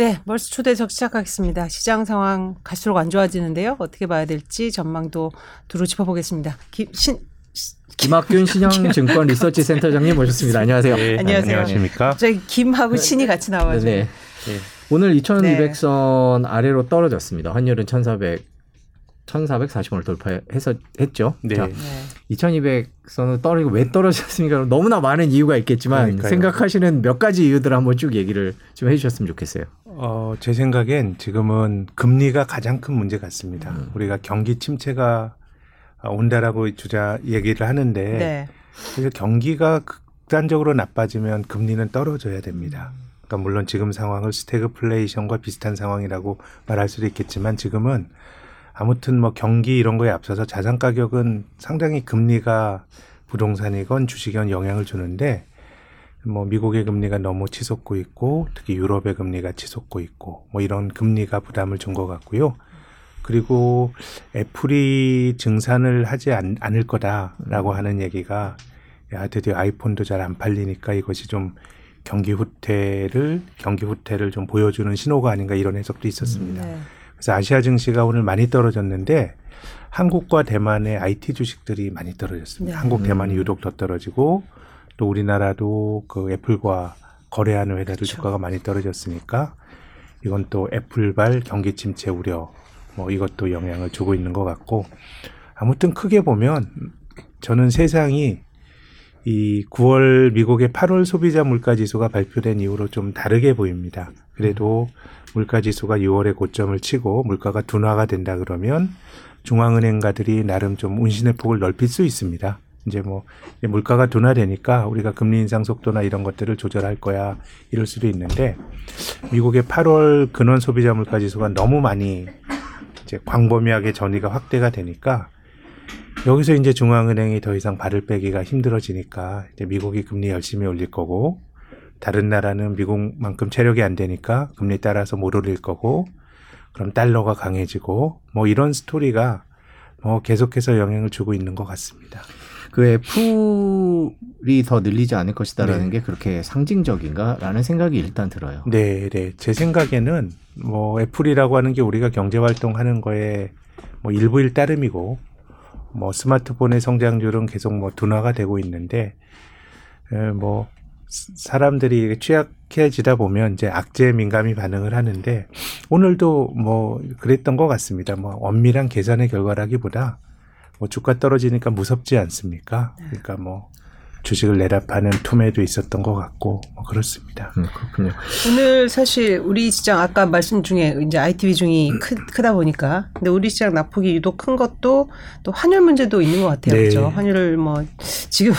네, 멀스 초대석 시작하겠습니다. 시장 상황 갈수록 안 좋아지는데요. 어떻게 봐야 될지 전망도 두루 짚어보겠습니다. 김, 신, 김학균 신영증권 리서치 센터장님 모셨습니다. 안녕하세요. 네, 안녕하세요. 안녕하십니까? 저희 김하고 신이 같이 나와서 네. 오늘 2200선 아래로 떨어졌습니다. 환율은 1400 1440원을 돌파해서 했죠. 네. 자, 네. 2200선은 떨어지고 왜 떨어졌습니까? 너무나 많은 이유가 있겠지만 그러니까요. 생각하시는 몇 가지 이유들을 한번 쭉 얘기를 좀 해주셨으면 좋겠어요. 어, 제 생각엔 지금은 금리가 가장 큰 문제 같습니다. 음. 우리가 경기 침체가 온다라고 주자 얘기를 하는데 네. 그래서 경기가 극단적으로 나빠지면 금리는 떨어져야 됩니다. 그러니까 물론 지금 상황을 스태그플레이션과 비슷한 상황이라고 말할 수도 있겠지만 지금은 아무튼 뭐 경기 이런 거에 앞서서 자산 가격은 상당히 금리가 부동산이건 주식이건 영향을 주는데 뭐 미국의 금리가 너무 치솟고 있고 특히 유럽의 금리가 치솟고 있고 뭐 이런 금리가 부담을 준 것 같고요. 그리고 애플이 증산을 하지 않, 않을 거다라고 하는 얘기가 야 드디어 아이폰도 잘 안 팔리니까 이것이 좀 경기 후퇴를 경기 후퇴를 좀 보여주는 신호가 아닌가 이런 해석도 있었습니다. 네. 그래서 아시아 증시가 오늘 많이 떨어졌는데 한국과 대만의 IT 주식들이 많이 떨어졌습니다. 네. 한국, 대만이 음. 유독 더 떨어지고 또 우리나라도 그 애플과 거래하는 회사들 그렇죠. 주가가 많이 떨어졌으니까 이건 또 애플발 경기 침체 우려 뭐 이것도 영향을 주고 있는 것 같고 아무튼 크게 보면 저는 세상이 이 9월 미국의 8월 소비자 물가 지수가 발표된 이후로 좀 다르게 보입니다. 그래도 물가 지수가 6월에 고점을 치고 물가가 둔화가 된다 그러면 중앙은행가들이 나름 좀 운신의 폭을 넓힐 수 있습니다. 이제 뭐 물가가 둔화되니까 우리가 금리 인상 속도나 이런 것들을 조절할 거야 이럴 수도 있는데 미국의 8월 근원 소비자 물가 지수가 너무 많이 이제 광범위하게 전이가 확대가 되니까 여기서 이제 중앙은행이 더 이상 발을 빼기가 힘들어지니까 이제 미국이 금리 열심히 올릴 거고 다른 나라는 미국만큼 체력이 안 되니까 금리 따라서 못 올릴 거고 그럼 달러가 강해지고 뭐 이런 스토리가 뭐 계속해서 영향을 주고 있는 것 같습니다. 그 애플이 더 늘리지 않을 것이다라는 네. 게 그렇게 상징적인가라는 생각이 일단 들어요. 네, 네. 제 생각에는 뭐 애플이라고 하는 게 우리가 경제 활동하는 거에 뭐 일부일 따름이고 뭐 스마트폰의 성장률은 계속 뭐 둔화가 되고 있는데 에, 뭐 스- 사람들이 취약해지다 보면 이제 악재에 민감히 반응을 하는데 오늘도 뭐 그랬던 것 같습니다. 뭐 엄밀한 계산의 결과라기보다 뭐 주가 떨어지니까 무섭지 않습니까? 그러니까 뭐 주식을 내다 파는 투매도 있었던 것 같고 뭐 그렇습니다. 음, 그렇군요. 오늘 사실 우리 시장 아까 말씀 중에 이제 IT 비중이 크, 크다 보니까 근데 우리 시장 낙폭이 유독 큰 것도 또 환율 문제도 있는 것 같아요. 네. 그렇죠? 환율을 뭐 지금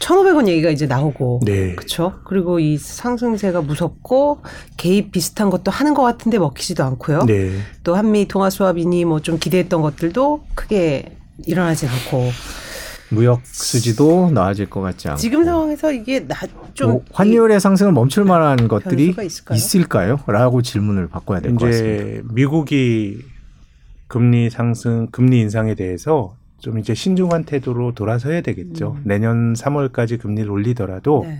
1,500원 얘기가 이제 나오고 네. 그렇죠. 그리고 이 상승세가 무섭고 개입 비슷한 것도 하는 것 같은데 먹히지도 않고요. 네. 또 한미 통화 수합이니 뭐 좀 기대했던 것들도 크게 일어나지 않고 무역 수지도 나아질 것 같지 않고 지금 상황에서 이게 나좀 뭐 환율의 상승을 멈출 만한 것들이 있을까요? 있을까요? 라고 질문을 바꿔야 될 것 같습니다. 이제 미국이 금리 상승, 금리 인상에 대해서 좀 이제 신중한 태도로 돌아서야 되겠죠. 음. 내년 3월까지 금리를 올리더라도 네.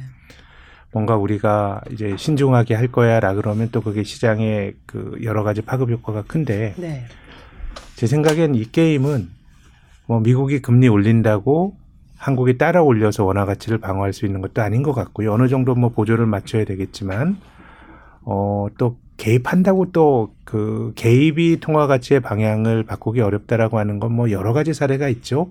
뭔가 우리가 이제 신중하게 할 거야라 그러면 또 그게 시장에 그 여러 가지 파급 효과가 큰데 네. 제 생각엔 이 게임은 뭐 미국이 금리 올린다고 한국이 따라 올려서 원화 가치를 방어할 수 있는 것도 아닌 것 같고요. 어느 정도 뭐 보조를 맞춰야 되겠지만 어또 개입한다고 또 그 개입이 통화 가치의 방향을 바꾸기 어렵다라고 하는 건 뭐 여러 가지 사례가 있죠.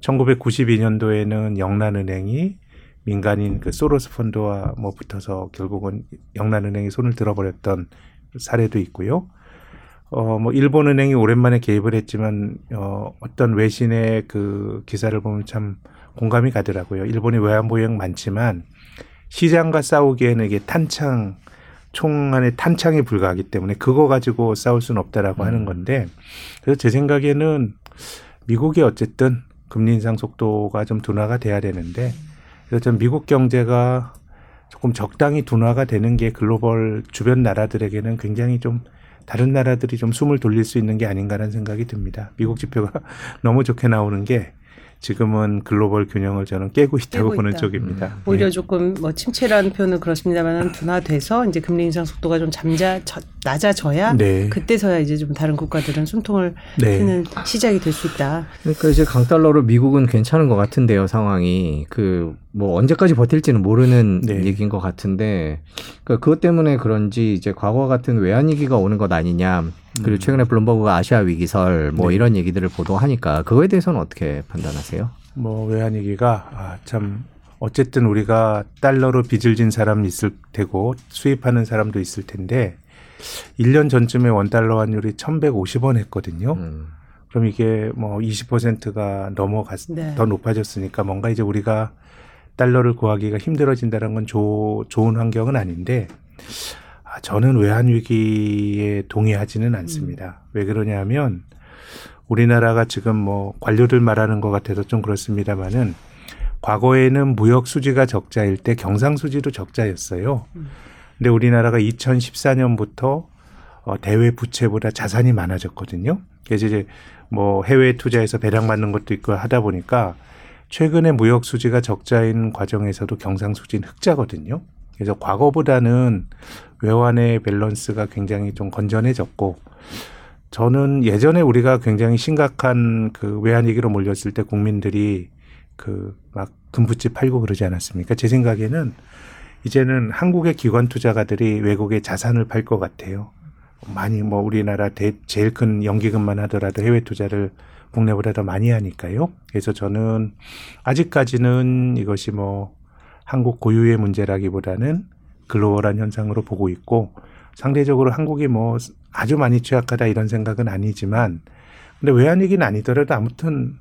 1992년도에는 영란은행이 민간인 그 소로스 펀드와 뭐 붙어서 결국은 영란은행이 손을 들어버렸던 사례도 있고요. 어, 뭐, 일본은행이 오랜만에 개입을 했지만, 어, 어떤 외신의 그 기사를 보면 참 공감이 가더라고요. 일본이 외환보유액 많지만, 시장과 싸우기에는 이게 탄창, 총 안에 탄창에 불과하기 때문에 그거 가지고 싸울 수는 없다라고 음. 하는 건데, 그래서 제 생각에는 미국이 어쨌든 금리 인상 속도가 좀 둔화가 돼야 되는데, 그래서 좀 미국 경제가 조금 적당히 둔화가 되는 게 글로벌 주변 나라들에게는 굉장히 좀 다른 나라들이 좀 숨을 돌릴 수 있는 게 아닌가라는 생각이 듭니다. 미국 지표가 너무 좋게 나오는 게 지금은 글로벌 균형을 저는 깨고 있다고 깨고 보는 있다. 쪽입니다. 오히려 네. 조금 뭐 침체라는 표현은 그렇습니다만 둔화돼서 이제 금리 인상 속도가 좀 잠자 저- 낮아져야 네. 그때서야 이제 좀 다른 국가들은 숨통을 네. 트는 시작이 될 수 있다. 그러니까 이제 강달러로 미국은 괜찮은 것 같은데요 상황이 그 뭐 언제까지 버틸지는 모르는 네. 얘기인 것 같은데 그 그것 때문에 그런지 이제 과거 같은 외환 위기가 오는 것 아니냐 그리고 최근에 블룸버그가 아시아 위기설 뭐 음. 네. 이런 얘기들을 보도하니까 그거에 대해서는 어떻게 판단하세요? 뭐 외환 위기가 아, 참 어쨌든 우리가 달러로 빚을 진 사람 있을 테고 수입하는 사람도 있을 텐데 1년 전쯤에 원달러 환율이 1,150원 했거든요. 음. 그럼 이게 뭐 20%가 넘어갔 네. 더 높아졌으니까 뭔가 이제 우리가 달러를 구하기가 힘들어진다는 건 조, 좋은 환경은 아닌데 아, 저는 외환 위기에 동의하지는 않습니다. 왜 그러냐면 우리나라가 지금 뭐 관료들 말하는 것 같아서 좀 그렇습니다만은 과거에는 무역 수지가 적자일 때 경상 수지도 적자였어요. 근데 우리나라가 2014년부터 어, 대외 부채보다 자산이 많아졌거든요. 그래서 이제 뭐 해외 투자에서 배당 받는 것도 있고 하다 보니까 최근에 무역 수지가 적자인 과정에서도 경상 수지는 흑자거든요. 그래서 과거보다는 외환의 밸런스가 굉장히 좀 건전해졌고 저는 예전에 우리가 굉장히 심각한 그 외환 위기로 몰렸을 때 국민들이 그 막 금붙집 팔고 그러지 않았습니까? 제 생각에는 이제는 한국의 기관 투자가들이 외국의 자산을 팔 것 같아요. 많이 뭐 우리나라 대, 제일 큰 연기금만 하더라도 해외 투자를 국내보다 더 많이 하니까요. 그래서 저는 아직까지는 이것이 뭐 한국 고유의 문제라기보다는 글로벌한 현상으로 보고 있고 상대적으로 한국이 뭐 아주 많이 취약하다 이런 생각은 아니지만 근데 외환 위기는 아니더라도 아무튼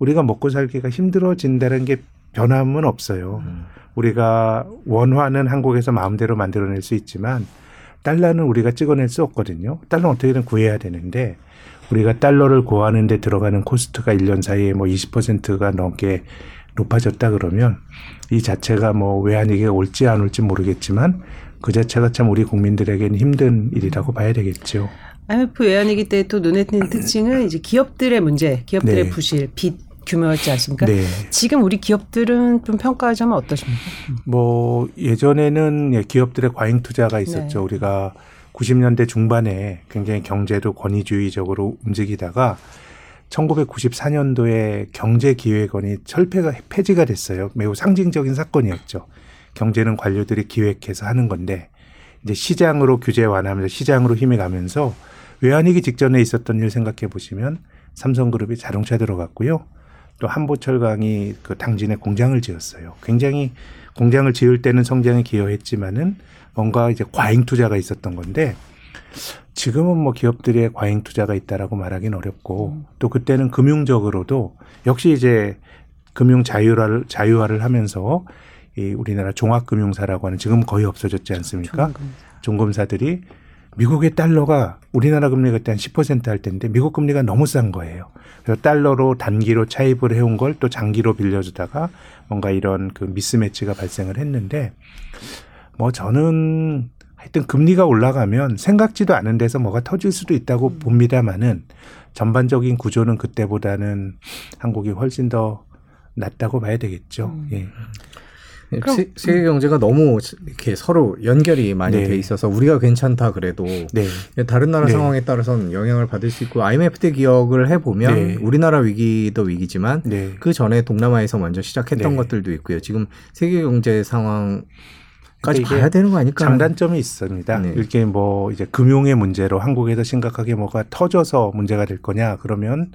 우리가 먹고 살기가 힘들어진다는 게 변함은 없어요. 음. 우리가 원화는 한국에서 마음대로 만들어낼 수 있지만 달러는 우리가 찍어낼 수 없거든요. 달러는 어떻게든 구해야 되는데 우리가 달러를 구하는 데 들어가는 코스트가 1년 사이에 뭐 20%가 넘게 높아졌다 그러면 이 자체가 뭐 외환 위기가 올지 안 올지 모르겠지만 그 자체가 참 우리 국민들에게는 힘든 일이라고 봐야 되겠죠. IMF 외환위기 때 또 눈에 띄는 특징은 이제 기업들의 문제, 기업들의 네. 부실, 빚 규모였지 않습니까? 네. 지금 우리 기업들은 좀 평가하자면 어떠십니까? 뭐 예전에는 예, 기업들의 과잉 투자가 있었죠. 네. 우리가 90년대 중반에 굉장히 경제도 권위주의적으로 움직이다가 1994년도에 경제기획원이 철폐가 폐지가 됐어요. 매우 상징적인 사건이었죠. 경제는 관료들이 기획해서 하는 건데 이제 시장으로 규제 완화하면서 시장으로 힘이 가면서 외환위기 직전에 있었던 일 생각해 보시면 삼성그룹이 자동차 들어갔고요. 또 한보철강이 그 당진에 공장을 지었어요. 굉장히 공장을 지을 때는 성장에 기여했지만은 뭔가 이제 과잉 투자가 있었던 건데 지금은 뭐 기업들의 과잉 투자가 있다라고 말하기는 어렵고 또 그때는 금융적으로도 역시 이제 금융 자유화를 자유화를 하면서 이 우리나라 종합금융사라고 하는 지금 거의 없어졌지 않습니까? 종금사들이 미국의 달러가 우리나라 금리가 그때 한 10%할 때인데 미국 금리가 너무 싼 거예요. 그래서 달러로 단기로 차입을 해온 걸 또 장기로 빌려주다가 뭔가 이런 그 미스매치가 발생을 했는데 뭐 저는 하여튼 금리가 올라가면 생각지도 않은 데서 뭐가 터질 수도 있다고 봅니다만은 전반적인 구조는 그때보다는 한국이 훨씬 더 낫다고 봐야 되겠죠. 음. 예. 그럼- 세, 세계 경제가 너무 이렇게 서로 연결이 많이 네. 돼 있어서 우리가 괜찮다 그래도 네. 다른 나라 네. 상황에 따라서는 영향을 받을 수 있고 IMF 때 기억을 해보면 네. 우리나라 위기도 위기지만 네. 그 전에 동남아에서 먼저 시작했던 네. 것들도 있고요. 지금 세계 경제 상황 까지 그러니까 이게 봐야 되는 거 아닐까? 장단점이 있습니다. 네. 이렇게 뭐 이제 금융의 문제로 한국에서 심각하게 뭐가 터져서 문제가 될 거냐 그러면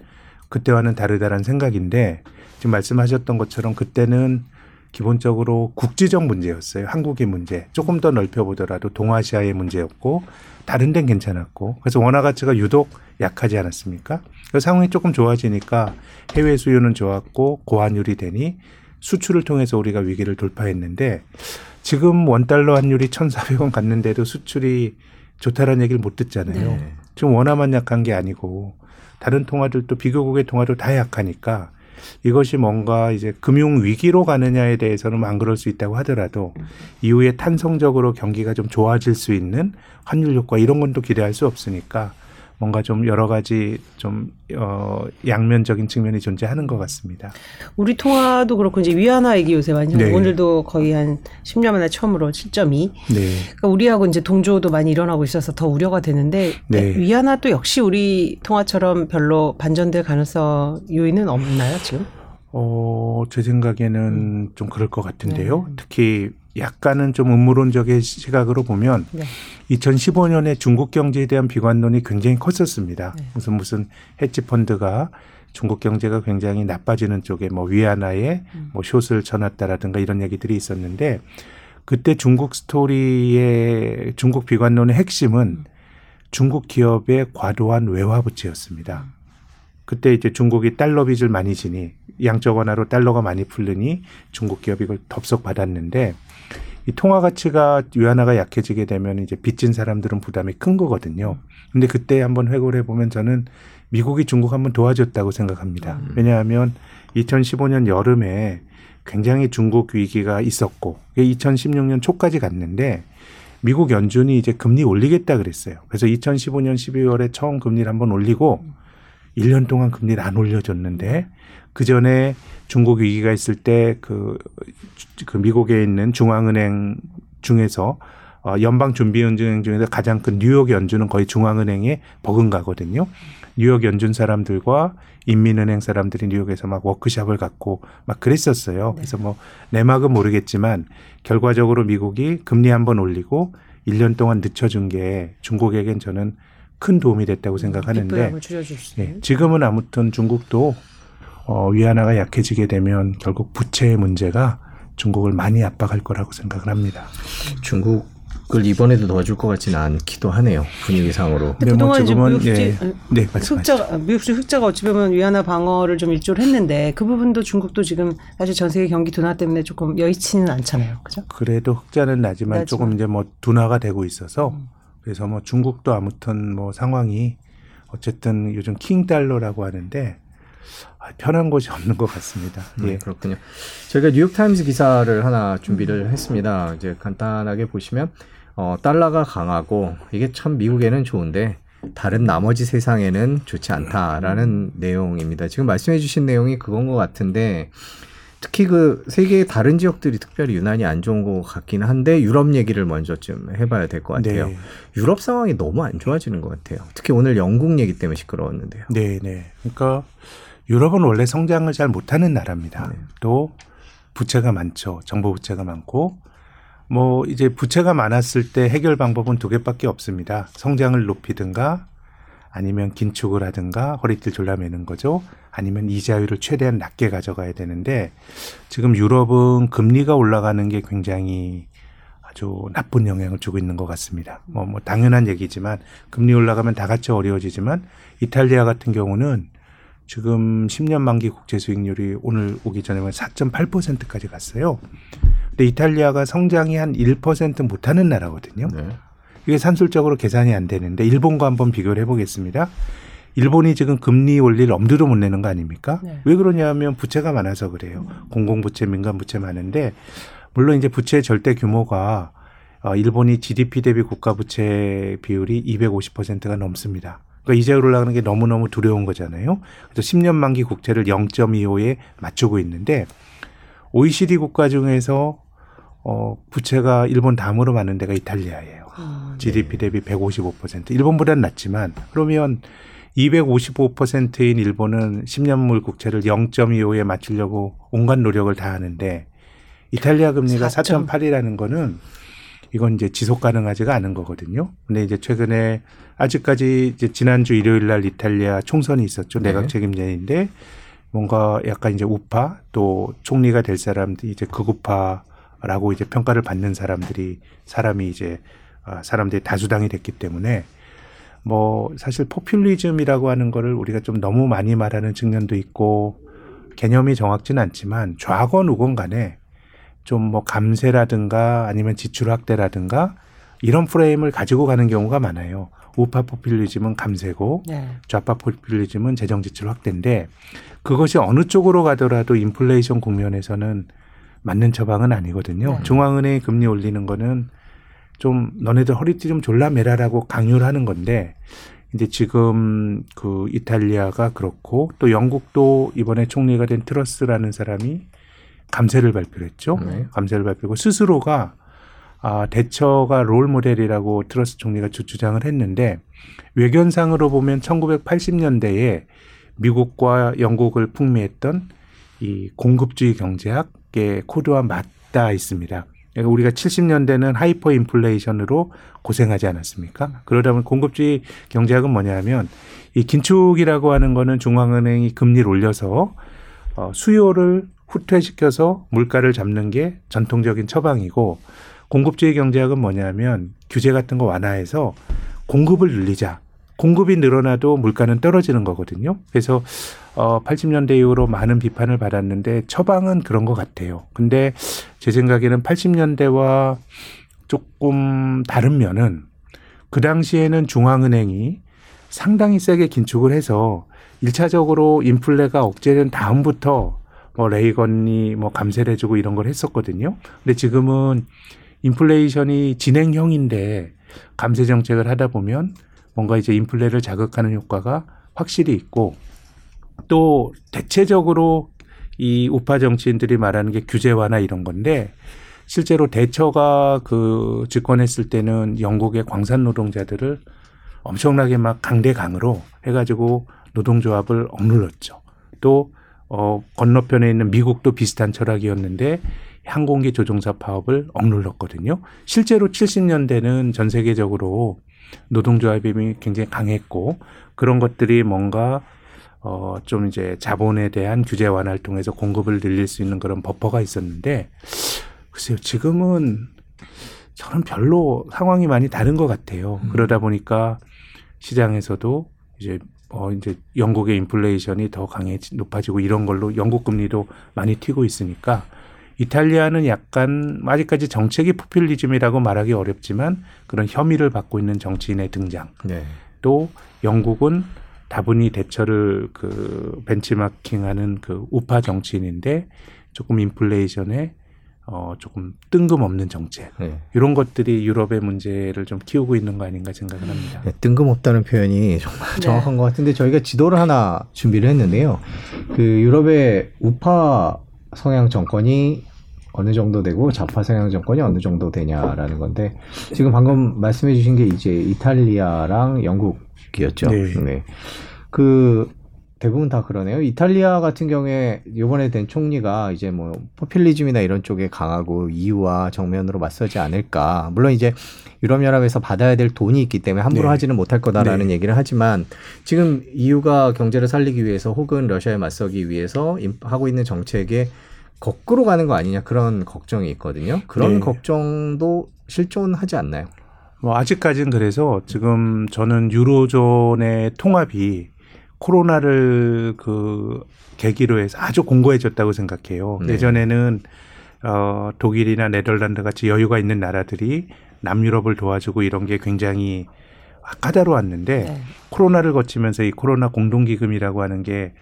그때와는 다르다는 생각인데 지금 말씀하셨던 것처럼 그때는 기본적으로 국지적 문제였어요. 한국의 문제. 조금 더 넓혀보더라도 동아시아의 문제였고 다른 데는 괜찮았고 그래서 원화 가치가 유독 약하지 않았습니까? 그 상황이 조금 좋아지니까 해외 수요는 좋았고 고환율이 되니 수출을 통해서 우리가 위기를 돌파했는데 지금 원달러 환율이 1,400원 갔는데도 수출이 좋다라는 얘기를 못 듣잖아요. 네. 지금 원화만 약한 게 아니고 다른 통화들도 비교국의 통화도 다 약하니까 이것이 뭔가 이제 금융 위기로 가느냐에 대해서는 안 그럴 수 있다고 하더라도 이후에 탄성적으로 경기가 좀 좋아질 수 있는 환율 효과 이런 건 또 기대할 수 없으니까 뭔가 좀 여러 가지 좀 어, 양면적인 측면이 존재하는 것 같습니다. 우리 통화도 그렇고 이제 위안화 얘기 요새 많이 네. 오늘도 거의 한 10년 만에 처음으로 7.2. 네. 그러니까 우리하고 이제 동조도 많이 일어나고 있어서 더 우려가 되는데 네. 위안화도 역시 우리 통화처럼 별로 반전될 가능성 요인은 없나요 지금? 어, 제 생각에는 좀 그럴 것 같은데요. 네. 특히 약간은 좀 음모론적인 시각으로 보면 네. 2015년에 중국 경제에 대한 비관론이 굉장히 컸었습니다. 네. 무슨 무슨 헤지 펀드가 중국 경제가 굉장히 나빠지는 쪽에 뭐 위안화에 음. 뭐 숏을 쳐놨다라든가 이런 얘기들이 있었는데 그때 중국 스토리의 중국 비관론의 핵심은 중국 기업의 과도한 외화 부채였습니다. 그때 이제 중국이 달러 빚을 많이 지니 양적 완화로 달러가 많이 풀리니 중국 기업이 이걸 덥석 받았는데 이 통화 가치가 위안화가 약해지게 되면 이제 빚진 사람들은 부담이 큰 거거든요. 근데 그때 한번 회고를 해보면 저는 미국이 중국 한번 도와줬다고 생각합니다. 왜냐하면 2015년 여름에 굉장히 중국 위기가 있었고 2016년 초까지 갔는데 미국 연준이 이제 금리 올리겠다 그랬어요. 그래서 2015년 12월에 처음 금리를 한번 올리고 1년 동안 금리를 안 올려줬는데 그 전에 중국 위기가 있을 때그 그 미국에 있는 중앙은행 중에서 어, 연방준비은행 중에서 가장 큰 뉴욕 연준은 거의 중앙은행에 버금가거든요. 뉴욕 연준 사람들과 인민은행 사람들이 뉴욕에서 막 워크샵을 갖고 막 그랬었어요. 그래서 뭐 내막은 모르겠지만 결과적으로 미국이 금리 한번 올리고 1년 동안 늦춰준 게 중국에겐 저는 큰 도움이 됐다고 생각하는데 예. 지금은 아무튼 중국도 어, 위안화가 약해지게 되면 결국 부채의 문제가 중국을 많이 압박할 거라고 생각을 합니다. 중국을 이번에도 넣어줄 것 같지는 않기도 하네요. 분위기상으로. 네, 뭐 그동안 이제 지금은, 미국 예. 네. 흑자가 미국 수 흑자가 어찌 보면 위안화 방어를 좀 일조를 했는데 그 부분도 중국도 지금 사실 전 세계 경기 둔화 때문에 조금 여의치는 않잖아요. 그죠? 그래도 흑자는 나지만 나지만. 조금 이제 뭐 둔화가 되고 있어서 음. 그래서 뭐 중국도 아무튼 뭐 상황이 어쨌든 요즘 킹 달러라고 하는데 아, 편한 곳이 없는 것 같습니다. 네, 예. 그렇군요. 저희가 뉴욕 타임즈 기사를 하나 준비를 했습니다. 이제 간단하게 보시면 어, 달러가 강하고 이게 참 미국에는 좋은데 다른 나머지 세상에는 좋지 않다라는 내용입니다. 지금 말씀해 주신 내용이 그건 것 같은데 특히 그 세계의 다른 지역들이 특별히 유난히 안 좋은 것 같긴 한데 유럽 얘기를 먼저 좀 해봐야 될 것 같아요. 네. 유럽 상황이 너무 안 좋아지는 것 같아요. 특히 오늘 영국 얘기 때문에 시끄러웠는데요. 네, 네. 그러니까 유럽은 원래 성장을 잘 못하는 나라입니다. 네. 또 부채가 많죠. 정부 부채가 많고 뭐 이제 부채가 많았을 때 해결 방법은 두 개밖에 없습니다. 성장을 높이든가 아니면 긴축을 하든가 허리띠를 졸라매는 거죠. 아니면 이자율을 최대한 낮게 가져가야 되는데 지금 유럽은 금리가 올라가는 게 굉장히 아주 나쁜 영향을 주고 있는 것 같습니다. 뭐, 뭐 당연한 얘기지만 금리 올라가면 다 같이 어려워지지만 이탈리아 같은 경우는 지금 10년 만기 국채 수익률이 오늘 오기 전에 4.8%까지 갔어요. 근데 이탈리아가 성장이 한 1% 못하는 나라거든요. 네. 이게 산술적으로 계산이 안 되는데 일본과 한번 비교를 해보겠습니다. 일본이 지금 금리 올릴 엄두도 못 내는 거 아닙니까? 네. 왜 그러냐면 부채가 많아서 그래요. 공공부채, 민간부채 많은데 물론 이제 부채 절대 규모가 어, 일본이 GDP 대비 국가 부채 비율이 250%가 넘습니다. 그러니까 이자율 올라가는 게 너무너무 두려운 거잖아요. 그래서 10년 만기 국채를 0.25에 맞추고 있는데 OECD 국가 중에서 어, 부채가 일본 다음으로 많은 데가 이탈리아예요. 음. GDP 대비 155%. 일본보다는 낮지만 그러면 255%인 일본은 10년물 국채를 0.25에 맞추려고 온갖 노력을 다 하는데 이탈리아 금리가 4.8. 4.8이라는 거는 이건 이제 지속 가능하지가 않은 거거든요. 근데 이제 최근에 아직까지 이제 지난주 일요일 날 이탈리아 총선이 있었죠. 네. 내각 책임제인데 뭔가 약간 이제 우파 또 총리가 될 사람들이 이제 극우파라고 이제 평가를 받는 사람들이 사람이 이제 아, 사람들이 다수당이 됐기 때문에 뭐 사실 포퓰리즘이라고 하는 거를 우리가 좀 너무 많이 말하는 측면도 있고 개념이 정확지는 않지만 좌건 우건 간에 좀 뭐 감세라든가 아니면 지출 확대라든가 이런 프레임을 가지고 가는 경우가 많아요. 우파 포퓰리즘은 감세고 네. 좌파 포퓰리즘은 재정 지출 확대인데 그것이 어느 쪽으로 가더라도 인플레이션 국면에서는 맞는 처방은 아니거든요. 네. 중앙은행이 금리 올리는 거는 좀 너네들 허리띠 좀 졸라매라라고 강요를 하는 건데 이제 지금 그 이탈리아가 그렇고 또 영국도 이번에 총리가 된 트러스라는 사람이 감세를 발표했죠. 네. 감세를 발표하고 스스로가 아, 대처가 롤 모델이라고 트러스 총리가 주- 주장을 했는데 외견상으로 보면 1980년대에 미국과 영국을 풍미했던 이 공급주의 경제학의 코드와 맞닿아 있습니다. 그러니까 우리가 70년대는 하이퍼 인플레이션으로 고생하지 않았습니까? 그러다 보면 공급주의 경제학은 뭐냐면 이 긴축이라고 하는 거는 중앙은행이 금리를 올려서 어, 수요를 후퇴시켜서 물가를 잡는 게 전통적인 처방이고 공급주의 경제학은 뭐냐면 규제 같은 거 완화해서 공급을 늘리자. 공급이 늘어나도 물가는 떨어지는 거거든요. 그래서 어 80년대 이후로 많은 비판을 받았는데 처방은 그런 것 같아요. 근데 제 생각에는 80년대와 조금 다른 면은 그 당시에는 중앙은행이 상당히 세게 긴축을 해서 일차적으로 인플레가 억제된 다음부터 뭐 레이건이 뭐 감세를 해주고 이런 걸 했었거든요. 근데 지금은 인플레이션이 진행형인데 감세 정책을 하다 보면 뭔가 이제 인플레를 자극하는 효과가 확실히 있고 또 대체적으로 이 우파 정치인들이 말하는 게 규제 완화 이런 건데 실제로 대처가 그 집권했을 때는 영국의 광산 노동자들을 엄청나게 막 강대강으로 해가지고 노동조합을 억눌렀죠. 또 어, 건너편에 있는 미국도 비슷한 철학이었는데 항공기 조종사 파업을 억눌렀거든요. 실제로 70년대는 전 세계적으로 노동조합이 굉장히 강했고 그런 것들이 뭔가 어, 좀 이제 자본에 대한 규제 완화를 통해서 공급을 늘릴 수 있는 그런 버퍼가 있었는데 글쎄요, 지금은 저는 별로 상황이 많이 다른 것 같아요. 음. 그러다 보니까 시장에서도 이제 어 이제 영국의 인플레이션이 더 강해 높아지고 이런 걸로 영국 금리도 많이 튀고 있으니까 이탈리아는 약간 아직까지 정책이 포퓰리즘이라고 말하기 어렵지만 그런 혐의를 받고 있는 정치인의 등장. 네. 또 영국은 다분히 대처를 그 벤치마킹하는 그 우파 정치인인데 조금 인플레이션에 어 조금 뜬금없는 정책 네. 이런 것들이 유럽의 문제를 좀 키우고 있는 거 아닌가 생각을 합니다. 네, 뜬금없다는 표현이 정말 네. 정확한 것 같은데 저희가 지도를 하나 준비를 했는데요. 그 유럽의 우파 성향 정권이 어느 정도 되고 좌파 성향 정권이 어느 정도 되냐라는 건데 지금 방금 말씀해 주신 게 이제 이탈리아랑 영국이었죠. 네. 그 대부분 다 그러네요. 이탈리아 같은 경우에 이번에 된 총리가 이제 뭐 포퓰리즘이나 이런 쪽에 강하고 EU와 정면으로 맞서지 않을까. 물론 이제 유럽연합에서 받아야 될 돈이 있기 때문에 함부로 네. 하지는 못할 거다라는 네. 얘기를 하지만 지금 EU가 경제를 살리기 위해서 혹은 러시아에 맞서기 위해서 임- 하고 있는 정책에 거꾸로 가는 거 아니냐 그런 걱정이 있거든요. 그런 네. 걱정도 실존하지 않나요? 뭐 아직까지는 그래서 지금 저는 유로존의 통합이 코로나를 그 계기로 해서 아주 공고해졌다고 생각해요. 네. 예전에는 어 독일이나 네덜란드 같이 여유가 있는 나라들이 남유럽을 도와주고 이런 게 굉장히 까다로웠는데 네. 코로나를 거치면서 이 코로나 공동기금이라고 하는 게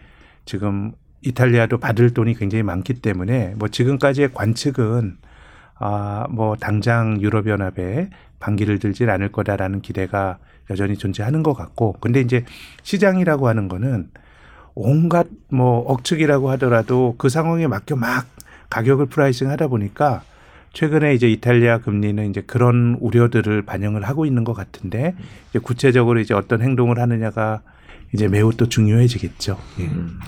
지금 이탈리아도 받을 돈이 굉장히 많기 때문에 뭐 지금까지의 관측은 아, 뭐 당장 유럽연합에 반기를 들진 않을 거다라는 기대가 여전히 존재하는 것 같고 근데 이제 시장이라고 하는 거는 온갖 뭐 억측이라고 하더라도 그 상황에 맞게 막 가격을 pricing 하다 보니까 최근에 이제 이탈리아 금리는 이제 그런 우려들을 반영을 하고 있는 것 같은데 이제 구체적으로 이제 어떤 행동을 하느냐가 이제 매우 또 중요해지겠죠. 예. 음.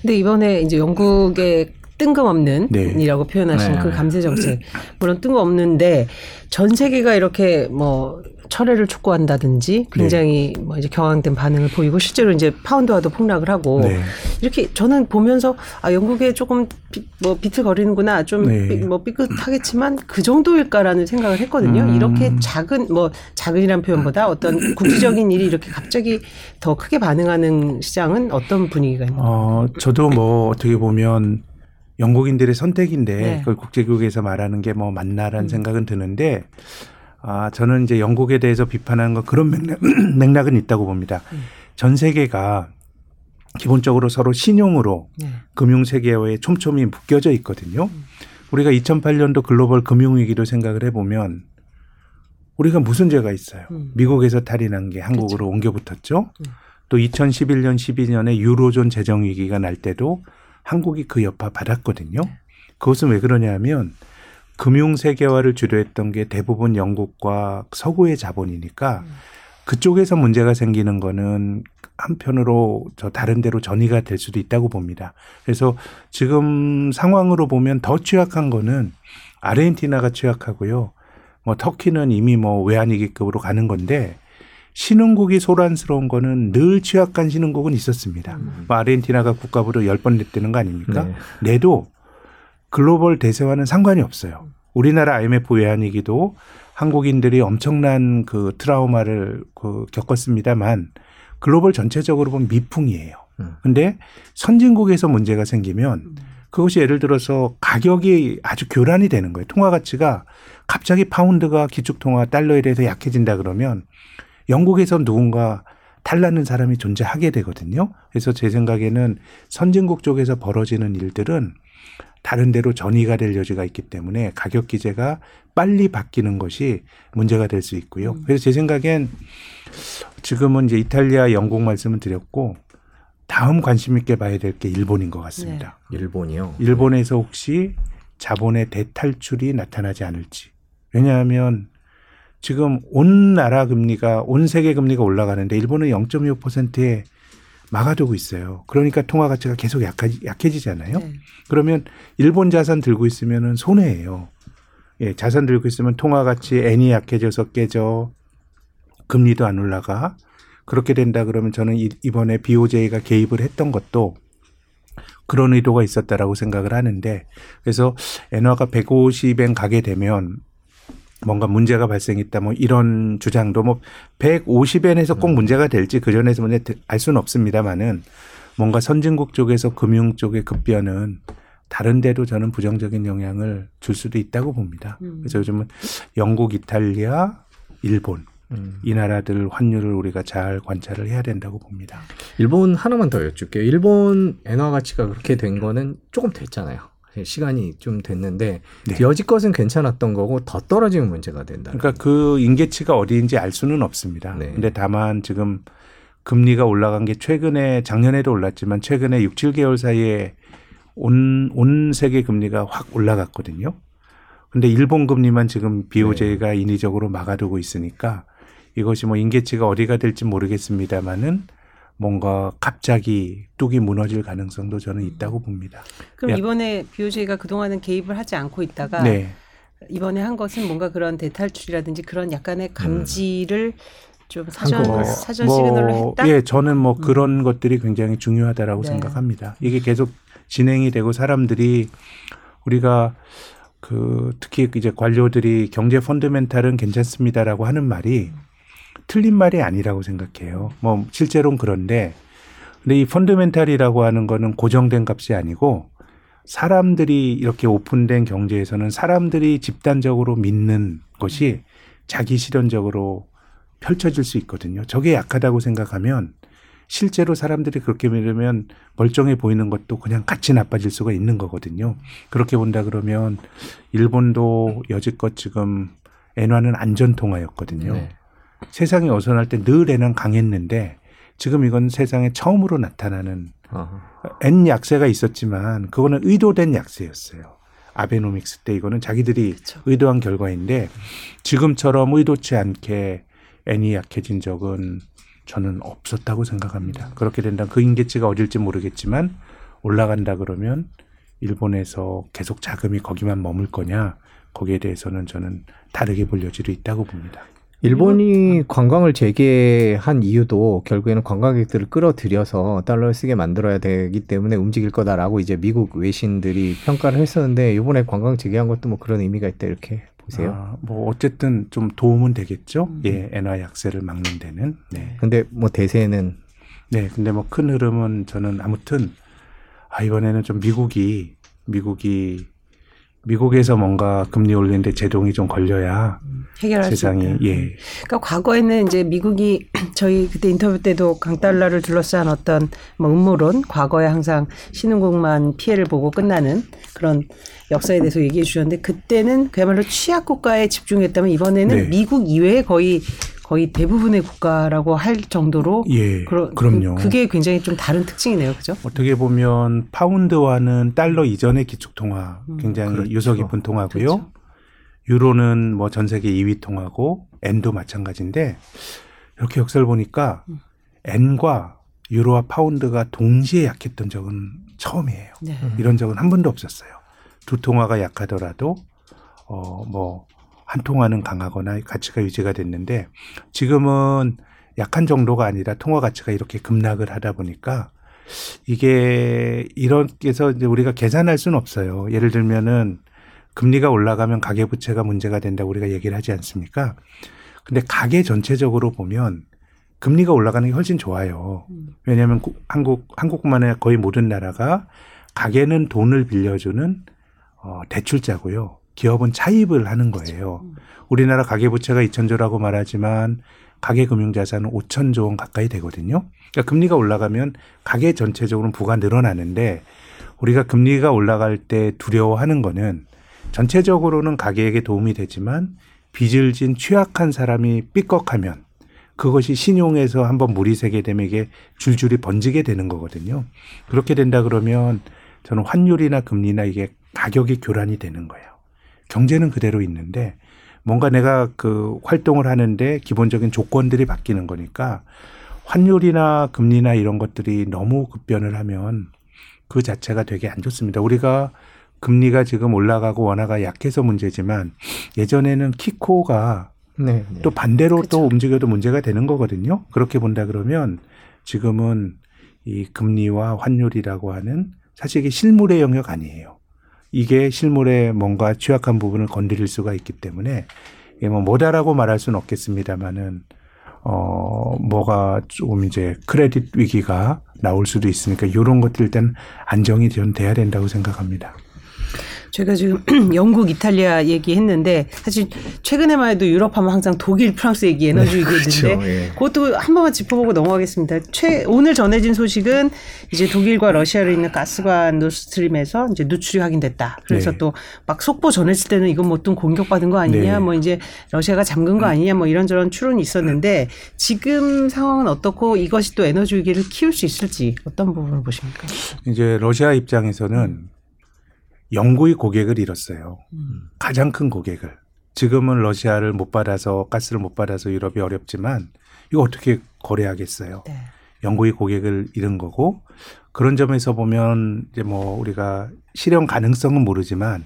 근데 이번에 이제 영국의 뜬금없는 네. 이라고 표현하신 네. 그 감세 정책 물론 뜬금없는데 전 세계가 이렇게 뭐 철회를 촉구한다든지 네. 굉장히 뭐 이제 경황된 반응을 보이고 실제로 이제 파운드화도 폭락을 하고 네. 이렇게 저는 보면서 아 영국에 조금 비, 뭐 비틀거리는구나 좀 네. 삐- 뭐 삐끗하겠지만 그 정도일까라는 생각을 했거든요. 음. 이렇게 작은 뭐 작은이란 표현보다 어떤 국지적인 일이 이렇게 갑자기 더 크게 반응하는 시장은 어떤 분위기가 있나요? 어, 저도 뭐 어떻게 보면 영국인들의 선택인데 네. 그걸 국제교육에서 말하는 게 뭐 맞나라는 음. 생각은 드는데 아, 저는 이제 영국에 대해서 비판하는 건 그런 맥락, 맥락은 있다고 봅니다. 음. 전 세계가 기본적으로 서로 신용으로 네. 금융 세계와의 촘촘히 묶여져 있거든요. 음. 우리가 2008년도 글로벌 금융 위기도 생각을 해보면 우리가 무슨 죄가 있어요? 음. 미국에서 탈인한 게 한국으로 옮겨 붙었죠. 음. 또 2011년, 12년에 유로존 재정 위기가 날 때도 한국이 그 여파 받았거든요. 그것은 왜 그러냐면 금융 세계화를 주도했던 게 대부분 영국과 서구의 자본이니까 그쪽에서 문제가 생기는 거는 한편으로 저 다른 데로 전이가 될 수도 있다고 봅니다. 그래서 지금 상황으로 보면 더 취약한 거는 아르헨티나가 취약하고요. 뭐 터키는 이미 뭐 외환위기급으로 가는 건데 신흥국이 소란스러운 거는 늘 취약한 신흥국은 있었습니다. 뭐 아르헨티나가 국가부로 열 번 냈다는 거 아닙니까? 네. 내도 글로벌 대세와는 상관이 없어요. 우리나라 IMF 외환위기도 한국인들이 엄청난 그 트라우마를 그 겪었습니다만 글로벌 전체적으로 보면 미풍이에요. 음. 근데 선진국에서 문제가 생기면 그것이 예를 들어서 가격이 아주 교란이 되는 거예요. 통화 가치가 갑자기 파운드가 기축통화 달러에 대해서 약해진다 그러면 영국에서 누군가 탈나는 사람이 존재하게 되거든요. 그래서 제 생각에는 선진국 쪽에서 벌어지는 일들은 다른 데로 전이가 될 여지가 있기 때문에 가격 기제가 빨리 바뀌는 것이 문제가 될 수 있고요. 그래서 제 생각엔 지금은 이제 이탈리아, 영국 말씀을 드렸고 다음 관심 있게 봐야 될 게 일본인 것 같습니다. 일본이요. 일본에서 혹시 자본의 대탈출이 나타나지 않을지. 왜냐하면 지금 온 나라 금리가 온 세계 금리가 올라가는데 일본은 0.25%에 막아두고 있어요. 그러니까 통화 가치가 계속 약하, 약해지잖아요. 네. 그러면 일본 자산 들고 있으면은 손해예요. 예, 자산 들고 있으면 통화 가치 N이 약해져서 깨져 금리도 안 올라가. 그렇게 된다 그러면 저는 이- 이번에 BOJ가 개입을 했던 것도 그런 의도가 있었다라고 생각을 하는데 그래서 엔화가 150엔 가게 되면 뭔가 문제가 발생했다 뭐 이런 주장도 뭐 150엔에서 꼭 문제가 될지 그 전에서 문제 알 수는 없습니다만은 뭔가 선진국 쪽에서 금융 쪽의 급변은 다른 데도 저는 부정적인 영향을 줄 수도 있다고 봅니다. 음. 그래서 요즘은 영국, 이탈리아, 일본 음. 이 나라들 환율을 우리가 잘 관찰을 해야 된다고 봅니다. 일본 하나만 더 여쭐게요. 일본 엔화 가치가 그렇게 된 거는 조금 됐잖아요. 시간이 좀 됐는데 네. 여지껏은 괜찮았던 거고 더 떨어지면 문제가 된다. 그러니까 그 인계치가 어디인지 알 수는 없습니다. 네. 근데 다만 지금 금리가 올라간 게 최근에 작년에도 올랐지만 최근에 6, 7개월 사이에 온, 온 세계 금리가 확 올라갔거든요. 근데 일본 금리만 지금 BOJ가 인위적으로 막아두고 있으니까 이것이 뭐 인계치가 어디가 될지 모르겠습니다만은 뭔가 갑자기 뚝이 무너질 가능성도 저는 있다고 봅니다. 그럼 야. 이번에 BOJ가 그동안은 개입을 하지 않고 있다가 네. 이번에 한 것은 뭔가 그런 대탈출이라든지 그런 약간의 감지를 좀 사전 거예요. 사전 시그널로 했다. 뭐 예, 저는 뭐 그런 것들이 굉장히 중요하다라고 네. 생각합니다. 이게 계속 진행이 되고 사람들이 우리가 그 특히 이제 관료들이 경제 펀드멘탈은 괜찮습니다라고 하는 말이 틀린 말이 아니라고 생각해요. 뭐 실제로는 그런데 근데 이 펀드멘탈이라고 하는 거는 고정된 값이 아니고 사람들이 이렇게 오픈된 경제에서는 사람들이 집단적으로 믿는 것이 자기 실현적으로 펼쳐질 수 있거든요. 저게 약하다고 생각하면 실제로 사람들이 그렇게 믿으면 멀쩡해 보이는 것도 그냥 같이 나빠질 수가 있는 거거든요. 그렇게 본다 그러면 일본도 여지껏 지금 엔화는 안전 통화였거든요. 네. 세상이 어선할 때늘 엔화는 강했는데 지금 이건 세상에 처음으로 나타나는 아하. N 약세가 있었지만 그거는 의도된 약세였어요. 아베노믹스 때 이거는 자기들이 그쵸. 의도한 결과인데 지금처럼 의도치 않게 N이 약해진 적은 저는 없었다고 생각합니다. 그렇게 된다면 그 인계치가 어딜지 모르겠지만 올라간다 그러면 일본에서 계속 자금이 거기만 머물 거냐 거기에 대해서는 저는 다르게 볼 여지도 있다고 봅니다. 일본이 관광을 재개한 이유도 결국에는 관광객들을 끌어들여서 달러를 쓰게 만들어야 되기 때문에 움직일 거다라고 이제 미국 외신들이 평가를 했었는데 이번에 관광 재개한 것도 뭐 그런 의미가 있다 이렇게 보세요. 아, 뭐 어쨌든 좀 도움은 되겠죠. 음. 예, 엔화 약세를 막는 데는. 네. 근데 뭐 대세는 네, 근데 뭐 큰 흐름은 저는 아무튼 아 이번에는 좀 미국이 미국이 미국에서 뭔가 금리 올리는데 제동이 좀 걸려야 해결할 수 세상이 있다. 예. 그러니까 과거에는 이제 미국이 저희 그때 인터뷰 때도 강달러를 둘러싼 어떤 뭐 음모론, 과거에 항상 신흥국만 피해를 보고 끝나는 그런 역사에 대해서 얘기해 주셨는데 그때는 그야말로 취약 국가에 집중했다면 이번에는 네. 미국 이외의 거의 거의 대부분의 국가라고 할 정도로 예. 그러- 그럼요. 그, 게 굉장히 좀 다른 특징이네요, 그죠? 어떻게 보면 파운드와는 달러 이전의 기축 통화 굉장히 그렇죠. 유서 깊은 통화고요. 그렇죠. 유로는 뭐 전 세계 2위 통화고 엔도 마찬가지인데 이렇게 역사를 보니까 음. 엔과 유로와 파운드가 동시에 약했던 적은 처음이에요. 네. 이런 적은 한 번도 없었어요. 두 통화가 약하더라도 어뭐 한 통화는 강하거나 가치가 유지가 됐는데 지금은 약한 정도가 아니라 통화 가치가 이렇게 급락을 하다 보니까 이게 이렇게 해서 이제 우리가 계산할 수는 없어요. 예를 들면은 금리가 올라가면 가계 부채가 문제가 된다고 우리가 얘기를 하지 않습니까? 근데 가계 전체적으로 보면 금리가 올라가는 게 훨씬 좋아요. 왜냐하면 구- 한국 아니라 거의 모든 나라가 가계는 돈을 빌려주는 어, 대출자고요. 기업은 차입을 하는 거예요. 우리나라 가계부채가 2천조라고 말하지만 가계금융자산은 5천조 원 가까이 되거든요. 그러니까 금리가 올라가면 가계 전체적으로는 부가 늘어나는데 우리가 금리가 올라갈 때 두려워하는 거는 전체적으로는 가계에게 도움이 되지만 빚을 진 취약한 사람이 삐걱하면 그것이 신용에서 한번 물이 새게 되면 이게 줄줄이 번지게 되는 거거든요. 그렇게 된다 그러면 저는 환율이나 금리나 이게 가격이 교란이 되는 거예요. 경제는 그대로 있는데 뭔가 내가 그 활동을 하는데 기본적인 조건들이 바뀌는 거니까 환율이나 금리나 이런 것들이 너무 급변을 하면 그 자체가 되게 안 좋습니다. 우리가 금리가 지금 올라가고 원화가 약해서 문제지만 예전에는 키코가 네. 네. 또 반대로 그쵸. 또 움직여도 문제가 되는 거거든요. 그렇게 본다 그러면 지금은 이 금리와 환율이라고 하는 사실 이게 실물의 영역 아니에요. 이게 실물의 뭔가 취약한 부분을 건드릴 수가 있기 때문에 이게 뭐 뭐다라고 말할 수는 없겠습니다만은 어 뭐가 좀 이제 크레딧 위기가 나올 수도 있으니까 이런 것들 일단 안정이 좀 돼야 된다고 생각합니다. 저희가 지금 영국, 이탈리아 얘기했는데 사실 최근에만 해도 유럽 하면 항상 독일, 프랑스 얘기, 에너지 얘기했는데 그렇죠. 예. 그것도 한 번만 짚어보고 넘어가겠습니다. 최 오늘 전해진 소식은 이제 독일과 러시아를 잇는 가스관 노드스트림에서 이제 누출이 확인됐다. 그래서 네. 또 막 속보 전해질 때는 이건 뭐 어떤 공격받은 거 아니냐, 네. 뭐 이제 러시아가 잠근 거 아니냐, 뭐 이런저런 추론이 있었는데 지금 상황은 어떻고 이것이 또 에너지 위기를 키울 수 있을지 어떤 부분을 보십니까? 이제 러시아 입장에서는 영구의 고객을 잃었어요. 가장 큰 고객을. 지금은 러시아를 못 받아서 가스를 못 받아서 유럽이 어렵지만 이거 어떻게 거래하겠어요. 네. 영구의 고객을 잃은 거고 그런 점에서 보면 이제 뭐 우리가 실현 가능성은 모르지만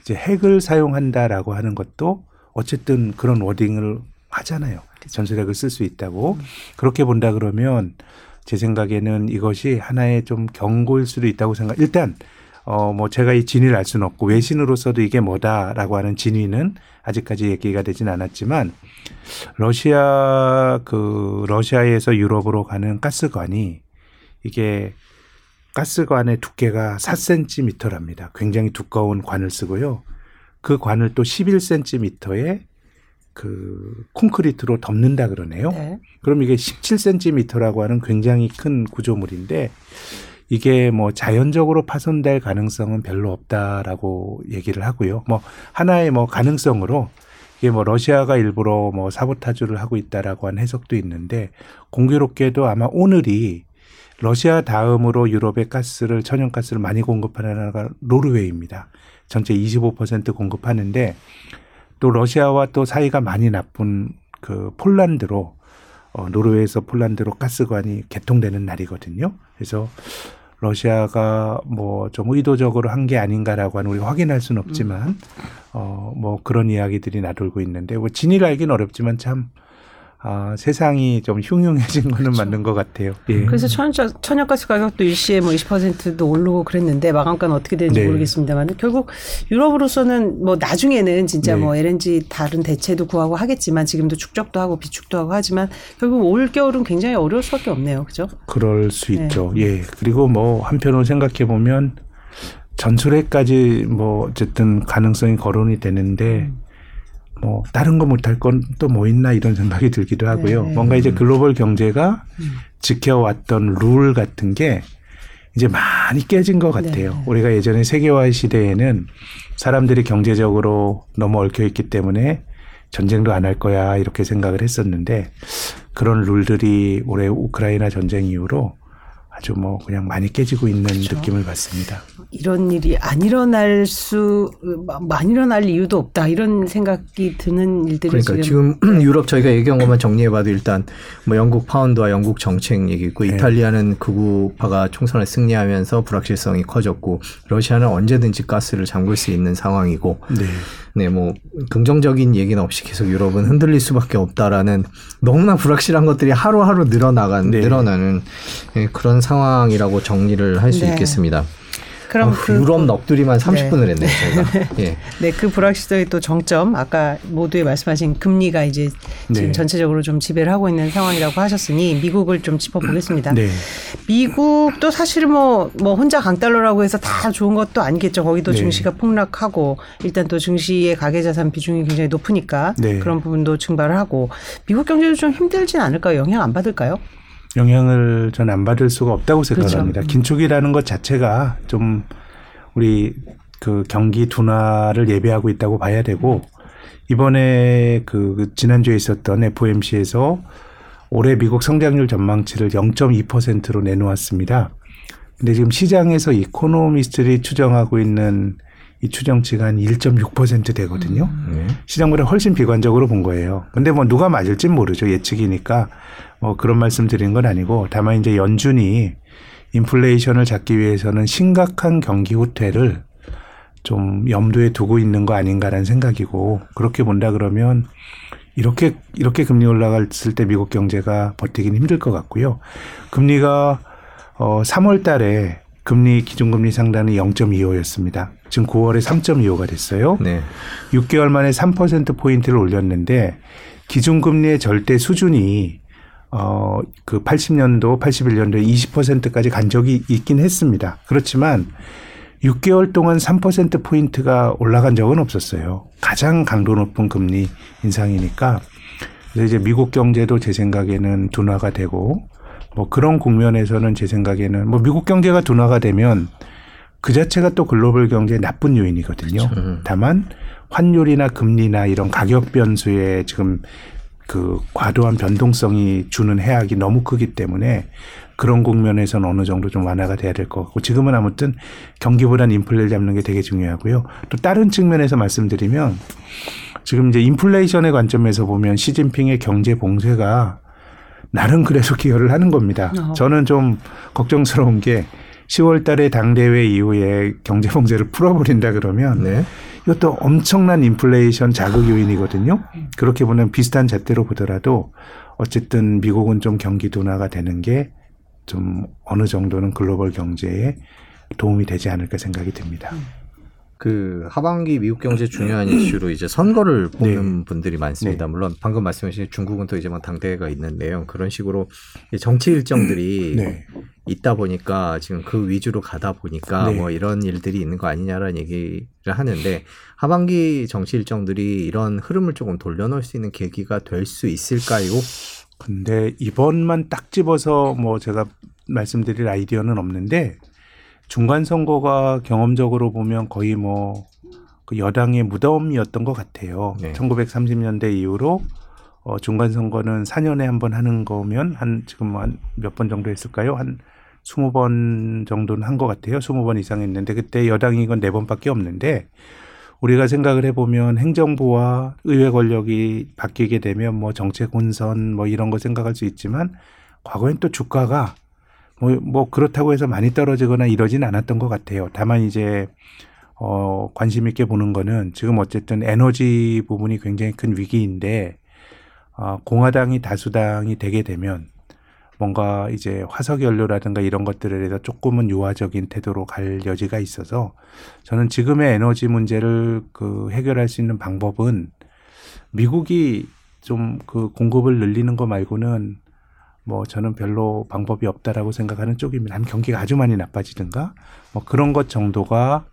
이제 핵을 사용한다라고 하는 것도 어쨌든 그런 워딩을 하잖아요. 전술핵을 쓸 수 있다고 그렇게 본다 그러면 제 생각에는 이것이 하나의 좀 경고일 수도 있다고 생각. 일단 어 뭐 제가 이 진위를 알 수는 없고 외신으로서도 이게 뭐다라고 하는 진위는 아직까지 얘기가 되진 않았지만 러시아 그 러시아에서 유럽으로 가는 가스관이 이게 가스관의 두께가 4cm랍니다. 굉장히 두꺼운 관을 쓰고요. 그 관을 또 11cm의 그 콘크리트로 덮는다 그러네요. 네. 그럼 이게 17cm라고 하는 굉장히 큰 구조물인데 이게 뭐 자연적으로 파손될 가능성은 별로 없다라고 얘기를 하고요. 뭐 하나의 뭐 가능성으로 이게 뭐 러시아가 일부러 뭐 사보타주를 하고 있다라고 하는 해석도 있는데 공교롭게도 아마 오늘이 러시아 다음으로 유럽의 가스를 천연가스를 많이 공급하는 나라가 노르웨이입니다. 전체 25% 공급하는데 또 러시아와 또 사이가 많이 나쁜 그 폴란드로 어, 노르웨이에서 폴란드로 가스관이 개통되는 날이거든요. 그래서 러시아가 뭐 좀 의도적으로 한 게 아닌가라고 하는 우리가 확인할 수는 없지만 어, 뭐 그런 이야기들이 나돌고 있는데 뭐 진위를 알기는 어렵지만 참 아, 세상이 좀 흉흉해진 거는 맞는 것 같아요. 예. 그래서 천연, 천연가스 가격도 일시에 뭐 20%도 오르고 그랬는데 마감가는 어떻게 되는지 네. 모르겠습니다만 결국 유럽으로서는 뭐 나중에는 진짜 네. 뭐 LNG 다른 대체도 구하고 하겠지만 지금도 축적도 하고 비축도 하고 하지만 결국 올 겨울은 굉장히 어려울 수밖에 없네요. 그죠? 그럴 수 네. 있죠. 예. 그리고 뭐 한편으로 생각해 보면 전술핵까지 뭐 어쨌든 가능성이 거론이 되는데 음. 뭐 다른 거 못할 건 또 뭐 있나 이런 생각이 들기도 하고요. 네. 뭔가 이제 글로벌 경제가 음. 지켜왔던 룰 같은 게 이제 많이 깨진 것 같아요. 네. 우리가 예전에 세계화 시대에는 사람들이 경제적으로 너무 얽혀 있기 때문에 전쟁도 안 할 거야 이렇게 생각을 했었는데 그런 룰들이 올해 우크라이나 전쟁 이후로 아주 뭐 그냥 많이 깨지고 있는 그렇죠. 느낌을 받습니다. 이런 일이 안 일어날 수, 안 일어날 이유도 없다. 이런 생각이 드는 일들이 그러니까 지금, 지금 유럽 저희가 얘기한 것만 정리해봐도 일단 뭐 영국 파운드와 영국 정책 얘기 있고 네. 이탈리아는 극우파가 총선을 승리하면서 불확실성이 커졌고 러시아는 언제든지 가스를 잠글 수 있는 상황이고 네. 네, 뭐 긍정적인 얘기는 없이 계속 유럽은 흔들릴 수밖에 없다라는 너무나 불확실한 것들이 하루하루 늘어나간 네. 늘어나는 예, 그런 상황이라고 정리를 할수 네. 있겠습니다. 그럼 어, 그 유럽 넋두리만 30분을 했네요, 저희가. 예. 네, 그 불확실성의 또 정점, 아까 모두에 말씀하신 금리가 이제 지금 네. 전체적으로 좀 지배를 하고 있는 상황이라고 하셨으니 미국을 좀 짚어보겠습니다. 네. 미국도 사실 뭐, 뭐 혼자 강달러라고 해서 다 좋은 것도 아니겠죠. 거기도 네. 증시가 폭락하고 일단 또 증시의 가계자산 비중이 굉장히 높으니까 네. 그런 부분도 증발을 하고 미국 경제도 좀 힘들진 않을까요? 영향 안 받을까요? 영향을 전 안 받을 수가 없다고 생각합니다. 그렇죠. 긴축이라는 것 자체가 좀 우리 그 경기 둔화를 예비하고 있다고 봐야 되고 이번에 그 지난주에 있었던 FOMC에서 올해 미국 성장률 전망치를 0.2%로 내놓았습니다. 근데 지금 시장에서 이코노미스트들이 추정하고 있는 이 추정치가 한 1.6% 되거든요. 네. 시장보다 훨씬 비관적으로 본 거예요. 근데 뭐 누가 맞을지 모르죠. 예측이니까 뭐 그런 말씀 드린 건 아니고 다만 이제 연준이 인플레이션을 잡기 위해서는 심각한 경기 후퇴를 좀 염두에 두고 있는 거 아닌가라는 생각이고 그렇게 본다 그러면 이렇게 이렇게 금리 올라갔을 때 미국 경제가 버티기는 힘들 것 같고요. 금리가 어 3월 달에 금리 기준금리 상단이 0.25였습니다. 지금 9월에 3.25가 됐어요. 네. 6개월 만에 3% 포인트를 올렸는데 기준금리의 절대 수준이 어 그 80년도, 81년도에 20%까지 간 적이 있긴 했습니다. 그렇지만 6개월 동안 3% 포인트가 올라간 적은 없었어요. 가장 강도 높은 금리 인상이니까 그래서 이제 미국 경제도 제 생각에는 둔화가 되고 뭐 그런 국면에서는 제 생각에는 뭐 미국 경제가 둔화가 되면 그 자체가 또 글로벌 경제의 나쁜 요인이거든요. 음. 다만 환율이나 금리나 이런 가격 변수에 지금 그 과도한 변동성이 주는 해악이 너무 크기 때문에 그런 국면에서는 어느 정도 좀 완화가 돼야 될 것 같고 지금은 아무튼 경기보단 인플레를 잡는 게 되게 중요하고요. 또 다른 측면에서 말씀드리면 지금 이제 인플레이션의 관점에서 보면 시진핑의 경제 봉쇄가 나름 그래서 기여를 하는 겁니다. 어. 저는 좀 걱정스러운 게 10월 달에 당대회 이후에 경제 봉쇄를 풀어버린다 그러면 네. 이것도 엄청난 인플레이션 자극 요인이거든요. 그렇게 보면 비슷한 잣대로 보더라도 어쨌든 미국은 좀 경기 둔화가 되는 게 좀 어느 정도는 글로벌 경제에 도움이 되지 않을까 생각이 듭니다. 그 하반기 미국 경제 중요한 이슈로 이제 선거를 뽑는 분들이 많습니다. 네. 물론 방금 말씀하신 중국은 또 이제 뭐 당대회가 있는데요. 그런 식으로 이 정치 일정들이 네. 있다 보니까 지금 그 위주로 가다 보니까 네. 뭐 이런 일들이 있는 거 아니냐라는 얘기를 하는데 하반기 정치 일정들이 이런 흐름을 조금 돌려놓을 수 있는 계기가 될 수 있을까요? 근데 이번만 딱 집어서 뭐 제가 말씀드릴 아이디어는 없는데 중간 선거가 경험적으로 보면 거의 뭐 그 여당의 무덤이었던 것 같아요. 네. 1930년대 이후로 어 중간 선거는 4년에 한 번 하는 거면 한 지금 한 몇 번 정도 했을까요? 한 20번 정도는 한 것 같아요. 20번 이상 했는데 그때 여당이 이건 4번밖에 없는데 우리가 생각을 해보면 행정부와 의회 권력이 바뀌게 되면 뭐 정책 혼선 뭐 이런 거 생각할 수 있지만 과거엔 또 주가가 뭐, 뭐 그렇다고 해서 많이 떨어지거나 이러진 않았던 것 같아요. 다만 이제 어 관심 있게 보는 거는 지금 어쨌든 에너지 부분이 굉장히 큰 위기인데 어 공화당이 다수당이 되게 되면 뭔가 이제 화석 연료라든가 이런 것들에 대해서 조금은 유화적인 태도로 갈 여지가 있어서 저는 지금의 에너지 문제를 그 해결할 수 있는 방법은 미국이 좀 그 공급을 늘리는 거 말고는 뭐 저는 별로 방법이 없다라고 생각하는 쪽입니다. 한 경기가 아주 많이 나빠지든가 뭐 그런 것 정도가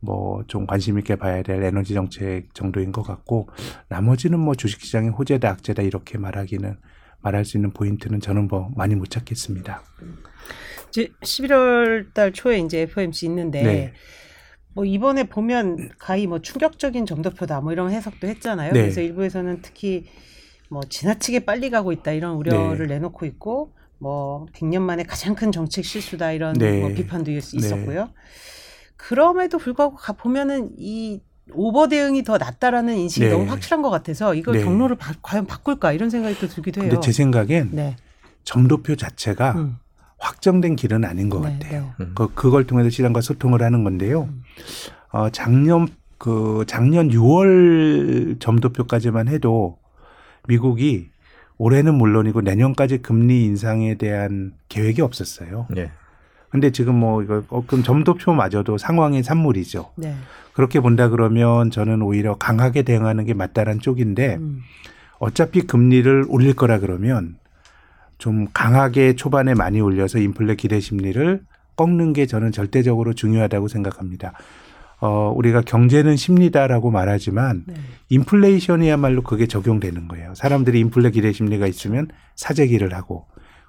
뭐 좀 관심 있게 봐야 될 에너지 정책 정도인 것 같고 나머지는 뭐 주식시장의 호재다 악재다 이렇게 말하기는 말할 수 있는 포인트는 저는 뭐 많이 못 찾겠습니다. 이제 11월 달 초에 이제 FOMC 있는데 네. 뭐 이번에 보면 가히 뭐 충격적인 점도표다 뭐 이런 해석도 했잖아요. 네. 그래서 일부에서는 특히 뭐 지나치게 빨리 가고 있다 이런 우려를 내놓고 있고 뭐 100년 만에 가장 큰 정책 실수다 이런 네. 뭐 비판도 있- 있었고요. 그럼에도 불구하고 가 보면은 이 오버 대응이 더 낫다라는 인식이 네. 너무 확실한 것 같아서 이걸 네. 경로를 바- 과연 바꿀까 이런 생각이 또 들기도 해요. 근데 제 생각엔 네. 점도표 자체가 음. 확정된 길은 아닌 것 네, 같아요. 네. 음. 그, 그걸 통해서 시장과 소통을 하는 건데요. 음. 어, 작년, 그, 작년 6월 점도표까지만 해도 미국이 올해는 물론이고 내년까지 금리 인상에 대한 계획이 없었어요. 예. 근데 지금 뭐 이거 어, 그럼 점도표마저도 상황의 산물이죠. 네. 그렇게 본다 그러면 저는 오히려 강하게 대응하는 게 맞다란 쪽인데 음. 어차피 금리를 올릴 거라 그러면 좀 강하게 초반에 많이 올려서 인플레 기대 심리를 꺾는 게 저는 절대적으로 중요하다고 생각합니다. 어, 우리가 경제는 심리다라고 말하지만 네. 인플레이션이야말로 그게 적용되는 거예요. 사람들이 인플레 기대 심리가 있으면 사재기를 하고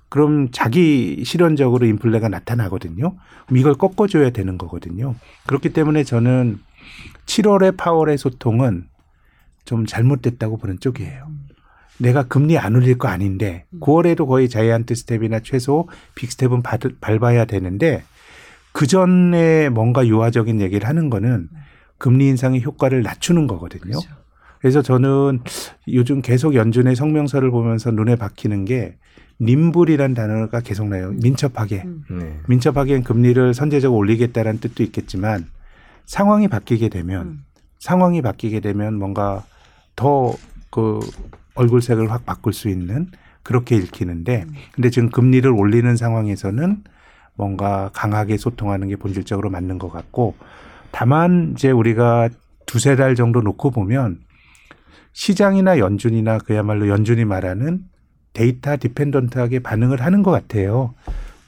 그럼 자기 실현적으로 인플레가 나타나거든요. 그럼 이걸 꺾어줘야 되는 거거든요. 그렇기 때문에 저는 7월의 파월의 소통은 좀 잘못됐다고 보는 쪽이에요. 내가 금리 안 올릴 거 아닌데 9월에도 거의 자이언트 스텝이나 최소 빅 스텝은 받, 밟아야 되는데 그 전에 뭔가 유화적인 얘기를 하는 거는 금리 인상의 효과를 낮추는 거거든요. 그렇죠. 그래서 저는 요즘 계속 연준의 성명서를 보면서 눈에 박히는 게 nimble이란 단어가 계속 나요. 민첩하게. 음. 네. 민첩하게 금리를 선제적으로 올리겠다는 뜻도 있겠지만 상황이 바뀌게 되면 음. 상황이 바뀌게 되면 뭔가 더 그 얼굴색을 확 바꿀 수 있는 그렇게 읽히는데 음. 근데 지금 금리를 올리는 상황에서는 뭔가 강하게 소통하는 게 본질적으로 맞는 것 같고 다만 이제 우리가 두세 달 정도 놓고 보면 시장이나 연준이나 그야말로 연준이 말하는 데이터 디펜던트하게 반응을 하는 것 같아요.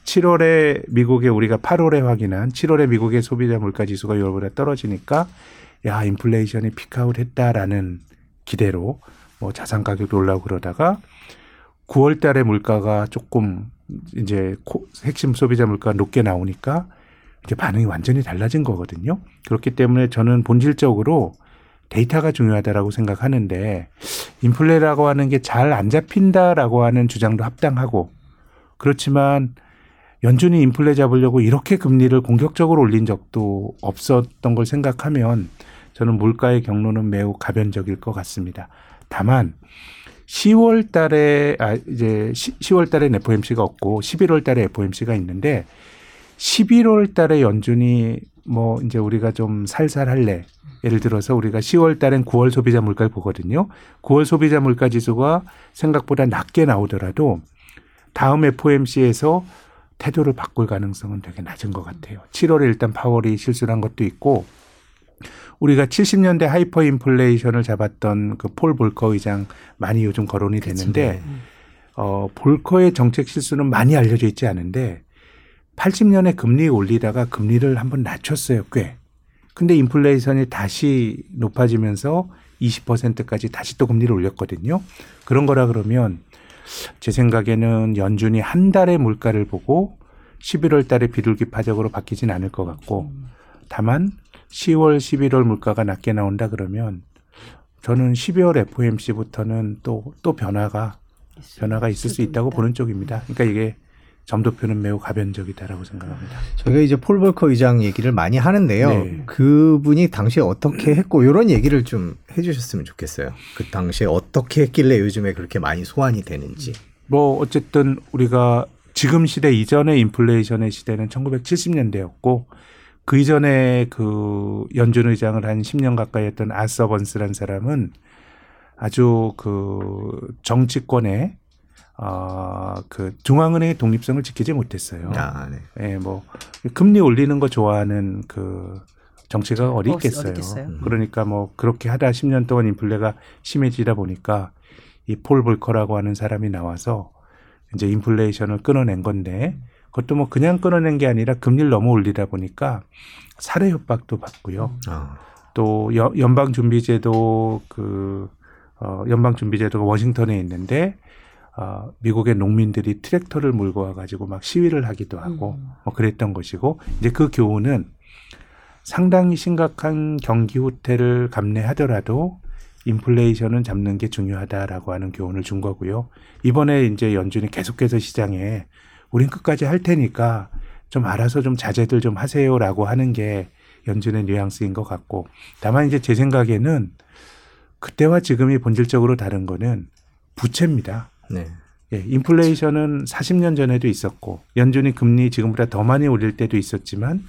7월에 미국에 우리가 8월에 확인한 7월에 미국의 소비자 물가 지수가 6월보다 떨어지니까 야 인플레이션이 피크아웃 했다라는 기대로 뭐 자산 가격도 올라오고 그러다가 9월 달에 물가가 조금 이제 코- 핵심 소비자 물가 높게 나오니까 이제 반응이 완전히 달라진 거거든요. 그렇기 때문에 저는 본질적으로 데이터가 중요하다라고 생각하는데 인플레라고 하는 게 잘 안 잡힌다라고 하는 주장도 합당하고 그렇지만 연준이 인플레 잡으려고 이렇게 금리를 공격적으로 올린 적도 없었던 걸 생각하면 저는 물가의 경로는 매우 가변적일 것 같습니다. 다만 10월 달에 아 이제 10월 달에 FOMC가 없고 11월 달에 FOMC가 있는데 11월 달에 연준이 뭐 이제 우리가 좀 살살 할래. 예를 들어서 우리가 10월 달엔 9월 소비자 물가를 보거든요. 9월 소비자 물가 지수가 생각보다 낮게 나오더라도 다음 FOMC에서 태도를 바꿀 가능성은 되게 낮은 것 같아요. 7월에 일단 파월이 실수를 한 것도 있고 우리가 70년대 하이퍼 인플레이션을 잡았던 그 폴 볼커 의장 많이 요즘 거론이 되는데 음. 어, 볼커의 정책 실수는 많이 알려져 있지 않은데 80년에 금리 올리다가 금리를 한번 낮췄어요, 꽤. 근데 인플레이션이 다시 높아지면서 20%까지 다시 또 금리를 올렸거든요. 그런 거라 그러면 제 생각에는 연준이 한 달의 물가를 보고 11월 달에 비둘기 파적으로 바뀌진 않을 것 같고 다만 10월, 11월 물가가 낮게 나온다 그러면 저는 12월 FOMC부터는 또, 또 변화가 변화가 있을 수 있다고 보는 쪽입니다. 그러니까 이게 점도표는 매우 가변적이다라고 생각합니다. 저희가 이제 폴 볼커 의장 얘기를 많이 하는데요. 네. 그분이 당시에 어떻게 했고 이런 얘기를 좀 해주셨으면 좋겠어요. 그 당시에 어떻게 했길래 요즘에 그렇게 많이 소환이 되는지. 뭐 어쨌든 우리가 지금 시대 이전의 인플레이션의 시대는 1970년대였고 그 이전에 그 연준 의장을 한 10년 가까이 했던 아서번스란 사람은 아주 그 정치권의 어그 중앙은행의 독립성을 지키지 못했어요. 아, 네. 예, 뭐 금리 올리는 거 좋아하는 그 정치가 어디 어, 있겠어요. 어디 있겠어요? 음. 그러니까 뭐 그렇게 하다 10년 동안 인플레가 심해지다 보니까 이 폴 볼커라고 하는 사람이 나와서 이제 인플레이션을 끊어낸 건데 그것도 뭐 그냥 끊어낸 게 아니라 금리를 너무 올리다 보니까 살해 협박도 받고요. 아, 또 여- 연방 준비제도 그 어, 연방 준비제도가 워싱턴에 있는데 어, 미국의 농민들이 트랙터를 몰고 와가지고 막 시위를 하기도 하고 음. 뭐 그랬던 것이고 이제 그 교훈은 상당히 심각한 경기 후퇴를 감내하더라도 인플레이션은 잡는 게 중요하다라고 하는 교훈을 준 거고요. 이번에 이제 연준이 계속해서 시장에 우린 끝까지 할 테니까 좀 알아서 좀 자제들 좀 하세요라고 하는 게 연준의 뉘앙스인 것 같고 다만 이제 제 생각에는 그때와 지금이 본질적으로 다른 거는 부채입니다. 네. 예, 인플레이션은 40년 전에도 있었고 연준이 금리 지금보다 더 많이 올릴 때도 있었지만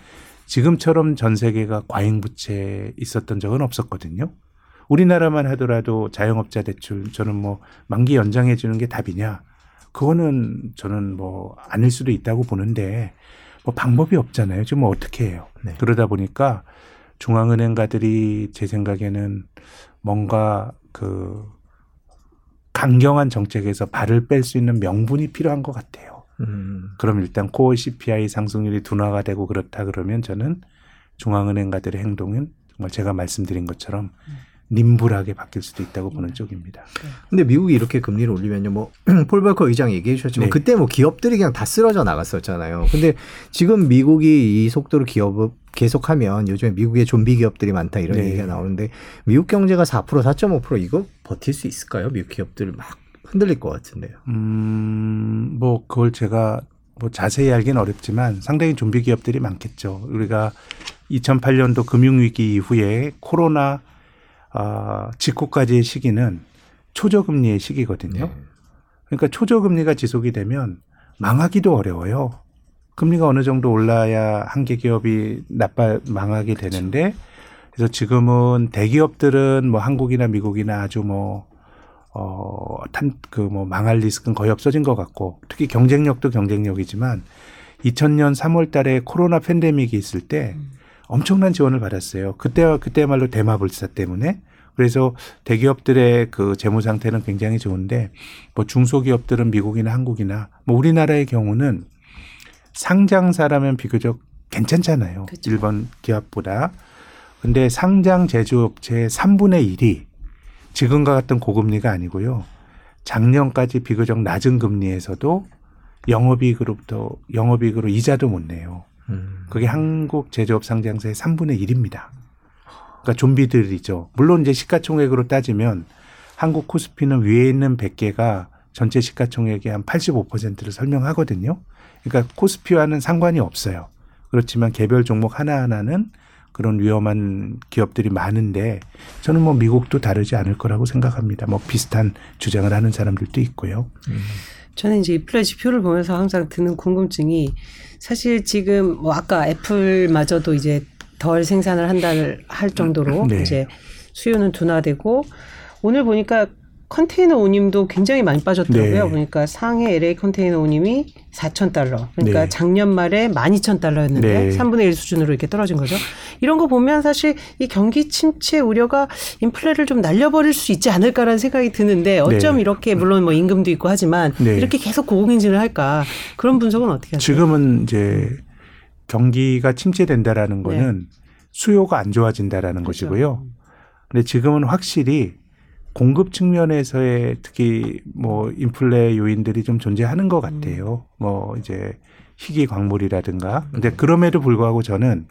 지금처럼 전 세계가 과잉 부채 있었던 적은 없었거든요. 우리나라만 하더라도 자영업자 대출 저는 뭐 만기 연장해 주는 게 답이냐? 그거는 저는 뭐 아닐 수도 있다고 보는데 뭐 방법이 없잖아요. 지금 뭐 어떻게 해요? 네. 그러다 보니까 중앙은행가들이 제 생각에는 뭔가 그 강경한 정책에서 발을 뺄 수 있는 명분이 필요한 것 같아요. 음, 그럼 일단 코어 CPI 상승률이 둔화가 되고 그렇다 그러면 저는 중앙은행가들의 행동은 정말 제가 말씀드린 것처럼 님불하게 바뀔 수도 있다고 보는 쪽입니다. 근데 미국이 이렇게 금리를 올리면요, 뭐, 폴 벌커 의장 얘기해 주셨지만, 네. 그때 뭐 기업들이 그냥 다 쓰러져 나갔었잖아요. 근데 지금 미국이 이 속도로 기업을 계속하면 요즘에 미국의 좀비 기업들이 많다 이런 네. 얘기가 나오는데, 미국 경제가 4% 4.5% 이거 버틸 수 있을까요? 미국 기업들 막 흔들릴 것 같은데요. 음, 뭐 그걸 제가 뭐 자세히 알긴 어렵지만 상당히 좀비 기업들이 많겠죠. 우리가 2008년도 금융위기 이후에 코로나 아, 직후까지의 시기는 초저금리의 시기거든요. 네. 그러니까 초저금리가 지속이 되면 망하기도 어려워요. 금리가 어느 정도 올라야 한계 기업이 나빠 망하게 되는데 그래서 지금은 대기업들은 뭐 한국이나 미국이나 아주 뭐 어, 탄, 그 뭐 망할 리스크는 거의 없어진 것 같고 특히 경쟁력도 경쟁력이지만 2000년 3월 달에 코로나 팬데믹이 있을 때 엄청난 지원을 받았어요. 그때 그때말로 대마불사 때문에 그래서 대기업들의 그 재무 상태는 굉장히 좋은데 뭐 중소기업들은 미국이나 한국이나 뭐 우리나라의 경우는 상장사라면 비교적 괜찮잖아요. 그쵸. 일본 기업보다. 근데 상장 제조업체의 3분의 1이 지금과 같은 고금리가 아니고요. 작년까지 비교적 낮은 금리에서도 영업이익으로부터 영업이익으로 이자도 못 내요. 음. 그게 한국 제조업 상장사의 3분의 1입니다. 그러니까 좀비들이죠. 물론 이제 시가총액으로 따지면 한국 코스피는 위에 있는 100개가 전체 시가총액의 한 85%를 설명하거든요. 그러니까 코스피와는 상관이 없어요. 그렇지만 개별 종목 하나하나는 그런 위험한 기업들이 많은데 저는 뭐 미국도 다르지 않을 거라고 생각합니다. 뭐 비슷한 주장을 하는 사람들도 있고요. 저는 이제 인플레 지표를 보면서 항상 드는 궁금증이 사실 지금 뭐 아까 애플마저도 이제 덜 생산을 한다 할 정도로 네. 이제 수요는 둔화되고 오늘 보니까 컨테이너 오님도 굉장히 많이 빠졌더라고요. 네. 보니까 상해 LA 컨테이너 오님이 4천 달러. 그러니까 네. 작년 말에 12,000 달러였는데 네. 3분의 1 수준으로 이렇게 떨어진 거죠. 이런 거 보면 사실 이 경기 침체 우려가 인플레를 좀 날려버릴 수 있지 않을까라는 생각이 드는데 어쩜 네. 이렇게 물론 뭐 임금도 있고 하지만 네. 이렇게 계속 고공행진을 할까 그런 분석은 어떻게 하세요? 지금은 이제 경기가 침체된다라는 거는 수요가 안 좋아진다라는 그렇죠. 것이고요. 근데 지금은 확실히 공급 측면에서의 특히 뭐 인플레 요인들이 좀 존재하는 것 같아요. 뭐 이제 희귀 광물이라든가. 근데 그럼에도 불구하고 저는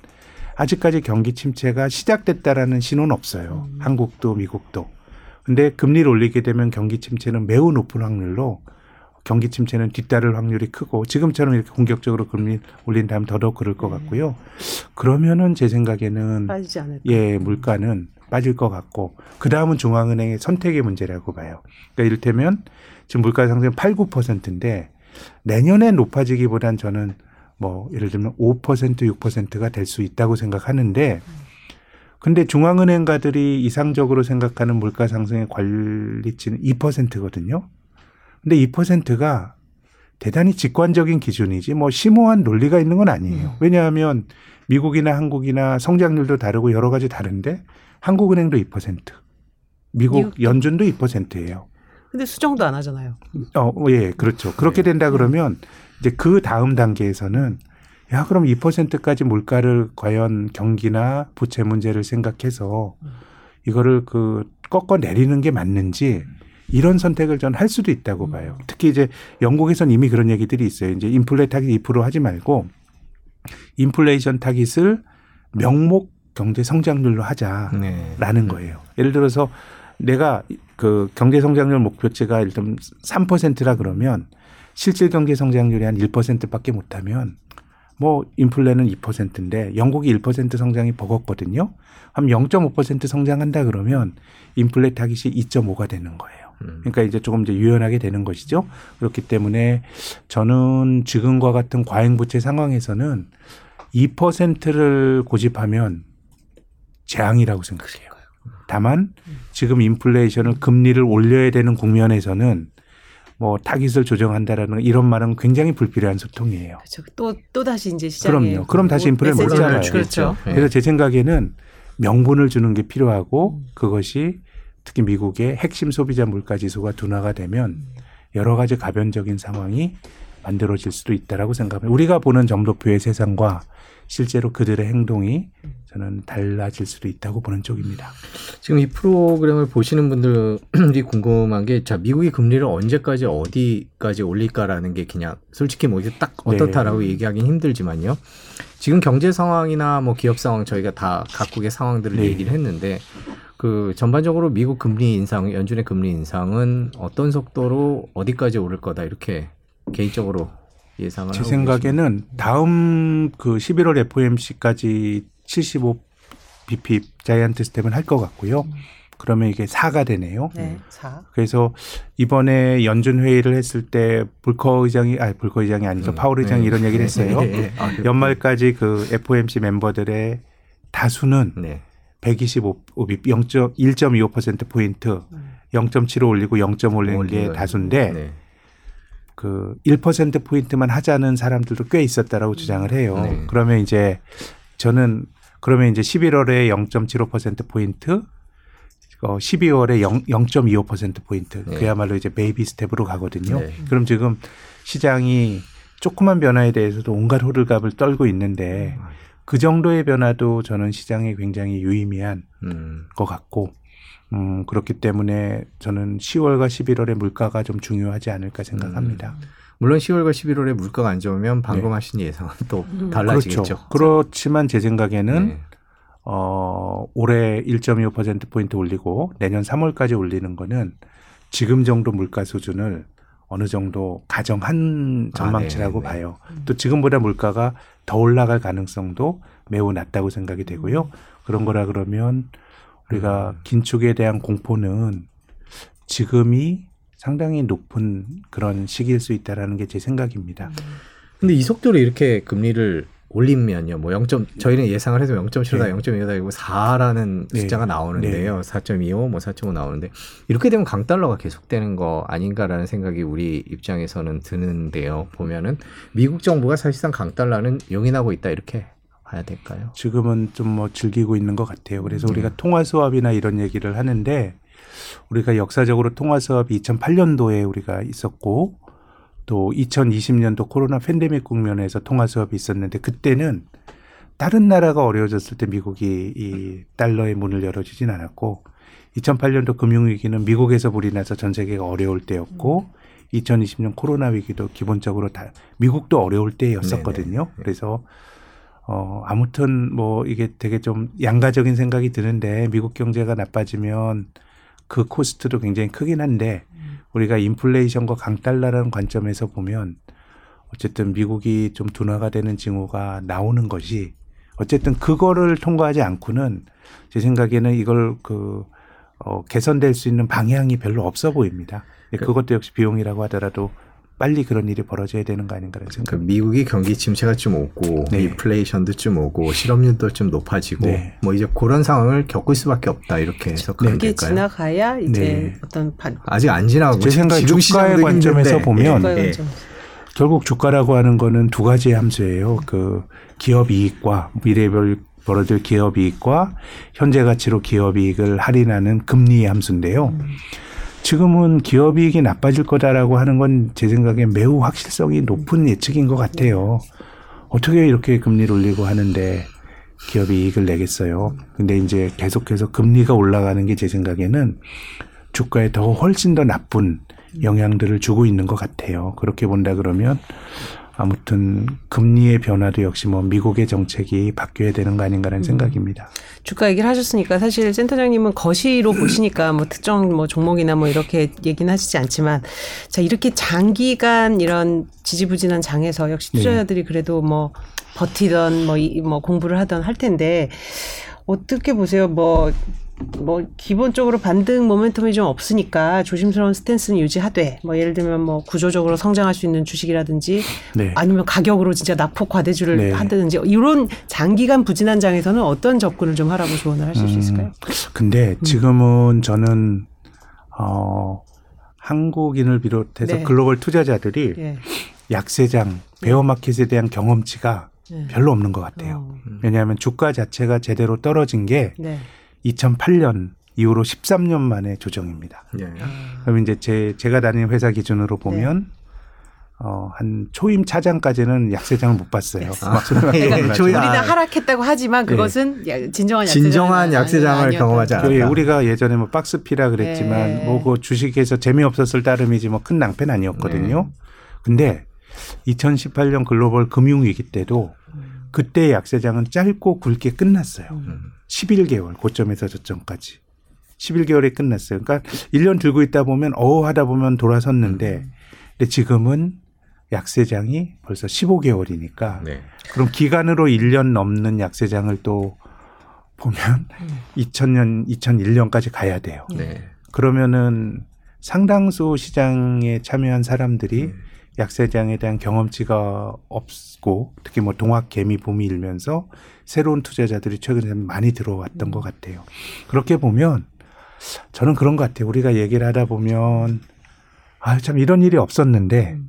아직까지 경기 침체가 시작됐다라는 신호는 없어요. 한국도 미국도. 근데 금리를 올리게 되면 경기 침체는 매우 높은 확률로 경기 침체는 뒤따를 확률이 크고 지금처럼 이렇게 공격적으로 금리 올린 다음 더더욱 그럴 것 같고요. 그러면은 제 생각에는 빠지지 않을까? 예, 물가는 빠질 것 같고 그 다음은 중앙은행의 선택의 문제라고 봐요. 그러니까 이를테면 지금 물가 상승 8, 9%인데 내년에 높아지기보단 저는 뭐 예를 들면 5% 6%가 될 수 있다고 생각하는데 근데 중앙은행가들이 이상적으로 생각하는 물가 상승의 관리치는 2%거든요. 근데 2%가 대단히 직관적인 기준이지 뭐 심오한 논리가 있는 건 아니에요. 왜냐하면 미국이나 한국이나 성장률도 다르고 여러 가지 다른데 한국은행도 2%, 미국 미국도. 연준도 2%예요. 근데 수정도 안 하잖아요. 어, 예, 그렇죠. 그렇게 된다 그러면 이제 그 다음 단계에서는 야, 그럼 2%까지 물가를 과연 경기나 부채 문제를 생각해서 이거를 그 꺾어 내리는 게 맞는지 이런 선택을 전 할 수도 있다고 봐요. 특히 이제 영국에선 이미 그런 얘기들이 있어요. 이제 인플레 타깃 2% 하지 말고 인플레이션 타깃을 명목 경제 성장률로 하자라는 네. 거예요. 예를 들어서 내가 그 경제 성장률 목표치가 일단 3%라 그러면 실질 경제 성장률이 한 1%밖에 못 하면 뭐 인플레는 2%인데 영국이 1% 성장이 버겁거든요. 한 0.5% 성장한다 그러면 인플레 타깃이 2.5가 되는 거예요. 음. 그러니까 이제 조금 이제 유연하게 되는 것이죠. 그렇기 때문에 저는 지금과 같은 과잉 부채 상황에서는 2%를 고집하면 재앙이라고 생각해요. 다만 지금 인플레이션을 금리를 올려야 되는 국면에서는 뭐 타깃을 조정한다라는 이런 말은 굉장히 불필요한 소통이에요. 그렇죠. 또또 다시 이제 시장에 그럼요. 그럼 다시 인플레 못 메시지를 잡아요. 그렇죠. 네. 그래서 제 생각에는 명분을 주는 게 필요하고 그것이 특히 미국의 핵심 소비자 물가 지수가 둔화가 되면 여러 가지 가변적인 상황이 만들어질 수도 있다라고 생각합니다. 우리가 보는 점도표의 세상과 실제로 그들의 행동이 저는 달라질 수도 있다고 보는 쪽입니다. 지금 이 프로그램을 보시는 분들이 궁금한 게, 자, 미국이 금리를 언제까지 어디까지 올릴까라는 게 그냥 솔직히 뭐 이게 딱 어떻다라고 얘기하기는 힘들지만요. 지금 경제 상황이나 뭐 기업 상황 저희가 다 각국의 상황들을 네. 얘기를 했는데, 그 전반적으로 미국 금리 인상, 연준의 금리 인상은 어떤 속도로 어디까지 오를 거다 이렇게 개인적으로 예상을 제 생각에는 다음 그 11월 FOMC까지 75 BP 자이언트 스텝은 할 것 같고요. 그러면 이게 4가 되네요. 네, 4. 그래서 이번에 연준 회의를 했을 때 불커 의장이 아니 불커 의장이 아니죠. 음, 파월 의장이 네. 이런 얘기를 했어요. 네, 네. 아, 연말까지 그 FOMC 멤버들의 다수는 네. 125 1.25% 포인트 0.75 올리고 0.5 올리는 게 다수인데 네. 그1% 포인트만 하자는 사람들도 꽤 있었다라고 주장을 해요. 네. 그러면 이제 저는 그러면 이제 11월에 0.75% 포인트 어 12월에 0, 0.25% 포인트 네. 그야말로 이제 baby step으로 가거든요. 네. 그럼 지금 시장이 조그만 변화에 대해서도 온갖 호들갑을 떨고 있는데 그 정도의 변화도 저는 시장에 굉장히 유의미한 음. 것 같고 음 그렇기 때문에 저는 10월과 11월의 물가가 좀 중요하지 않을까 생각합니다. 물론 10월과 11월에 물가가 안 좋으면 방금 네. 하신 예상은 또 음. 달라지겠죠. 그렇죠. 그렇지만 제 생각에는 네. 어 올해 1.25% 포인트 올리고 내년 3월까지 올리는 거는 지금 정도 물가 수준을 어느 정도 가정한 전망치라고 네, 네. 봐요. 또 지금보다 물가가 더 올라갈 가능성도 매우 낮다고 생각이 되고요. 그런 거라 그러면 우리가 음. 긴축에 대한 공포는 지금이 상당히 높은 그런 시기일 수 있다라는 게 제 생각입니다. 근데 이 속도로 이렇게 금리를 올리면요. 뭐 0. 저희는 예상을 해서 0.7다, 네. 0.25다 이고 4라는 네. 숫자가 나오는데요. 4.25, 뭐 4.5 나오는데 이렇게 되면 강달러가 계속되는 거 아닌가라는 생각이 우리 입장에서는 드는데요. 보면은 미국 정부가 사실상 강달러는 용인하고 있다 이렇게 봐야 될까요? 지금은 좀 뭐 즐기고 있는 것 같아요. 그래서 네. 우리가 통화 수업이나 이런 얘기를 하는데 우리가 역사적으로 통화 수업이 2008년도에 우리가 있었고 또 2020년도 코로나 팬데믹 국면에서 통화 수업이 있었는데 그때는 다른 나라가 어려워졌을 때 미국이 이 달러의 문을 열어주진 않았고 2008년도 금융위기는 미국에서 불이 나서 전 세계가 어려울 때였고 2020년 코로나 위기도 기본적으로 다 미국도 어려울 때였었거든요. 네네. 그래서 어 아무튼 뭐 이게 되게 좀 양가적인 생각이 드는데 미국 경제가 나빠지면 그 코스트도 굉장히 크긴 한데 우리가 인플레이션과 강달러라는 관점에서 보면 어쨌든 미국이 좀 둔화가 되는 징후가 나오는 것이 어쨌든 그거를 통과하지 않고는 제 생각에는 이걸 그 어, 개선될 수 있는 방향이 별로 없어 보입니다. 예, 그것도 역시 비용이라고 하더라도 빨리 그런 일이 벌어져야 되는 거 아닌가라는 생각. 그러니까 미국이 경기 침체가 좀 오고 네. 인플레이션도 좀 오고 실업률도 좀 높아지고 네. 뭐 이제 그런 상황을 겪을 수밖에 없다 이렇게 해석하면 그게 될까요? 지나가야 이제 네. 어떤 반 아직 안 지나가고 제 생각에 지금 주가의 관점에서 힘든데. 보면 국가의 예. 관점. 결국 주가라고 하는 거는 두 가지 함수예요. 그 기업 이익과 미래별 벌어질 기업 이익과 현재 가치로 기업 이익을 할인하는 금리 함수인데요. 지금은 기업이익이 나빠질 거다라고 하는 건 제 생각에 매우 확실성이 높은 예측인 것 같아요. 어떻게 이렇게 금리를 올리고 하는데 기업이 이익을 내겠어요. 근데 이제 계속해서 금리가 올라가는 게 제 생각에는 주가에 더 훨씬 더 나쁜 영향들을 주고 있는 것 같아요. 그렇게 본다 그러면 아무튼 금리의 변화도 역시 뭐 미국의 정책이 바뀌어야 되는 거 아닌가라는 생각입니다. 주가 얘기를 하셨으니까 사실 센터장님은 거시로 보시니까 뭐 특정 뭐 종목이나 뭐 이렇게 얘기는 하시지 않지만 자 이렇게 장기간 이런 지지부진한 장에서 역시 네. 투자자들이 그래도 뭐 버티던 뭐, 이, 뭐 공부를 하던 할 텐데 어떻게 보세요? 뭐, 뭐 기본적으로 반등 모멘텀이 좀 없으니까 조심스러운 스탠스는 유지하되 뭐 예를 들면 뭐 구조적으로 성장할 수 있는 주식이라든지 네. 아니면 가격으로 진짜 낙폭 과대주를 네. 한다든지 이런 장기간 부진한 장에서는 어떤 접근을 좀 하라고 조언을 하실 수 음, 있을까요? 근데 지금은 저는 어 한국인을 비롯해서 네. 글로벌 투자자들이 예. 약세장, 베어마켓에 대한 경험치가 네. 별로 없는 것 같아요. 어, 왜냐하면 주가 자체가 제대로 떨어진 게 네. 2008년 이후로 13년 만에 조정입니다. 예. 그럼 이제 제 제가 다니는 회사 기준으로 보면 어, 한 초임 차장까지는 약세장을 못 봤어요. 예, 나죠. 저희 우리는 아, 하락했다고 하지만 네. 그것은 야- 진정한 진정한 약세장을. 경험하지 않았다. 그 우리가 예전에 뭐 박스피라 그랬지만 네. 뭐그 주식에서 재미없었을 따름이지 뭐 큰 낭패는 아니었거든요. 근데 2018년 글로벌 금융위기 때도 그때 약세장은 짧고 굵게 끝났어요. 음. 11개월 고점에서 저점까지. 11개월에 끝났어요. 그러니까 1년 들고 있다 보면 어우 하다 보면 돌아섰는데 근데 지금은 약세장이 벌써 15개월이니까 네. 그럼 기간으로 1년 넘는 약세장을 또 보면 2000년, 2001년까지 가야 돼요. 네. 그러면은 상당수 시장에 참여한 사람들이 네. 약세장에 대한 경험치가 없고 특히 뭐 동학 개미 붐이 일면서 새로운 투자자들이 최근에 많이 들어왔던 것 같아요. 그렇게 보면 저는 그런 것 같아요. 우리가 얘기를 하다 보면 아 참 이런 일이 없었는데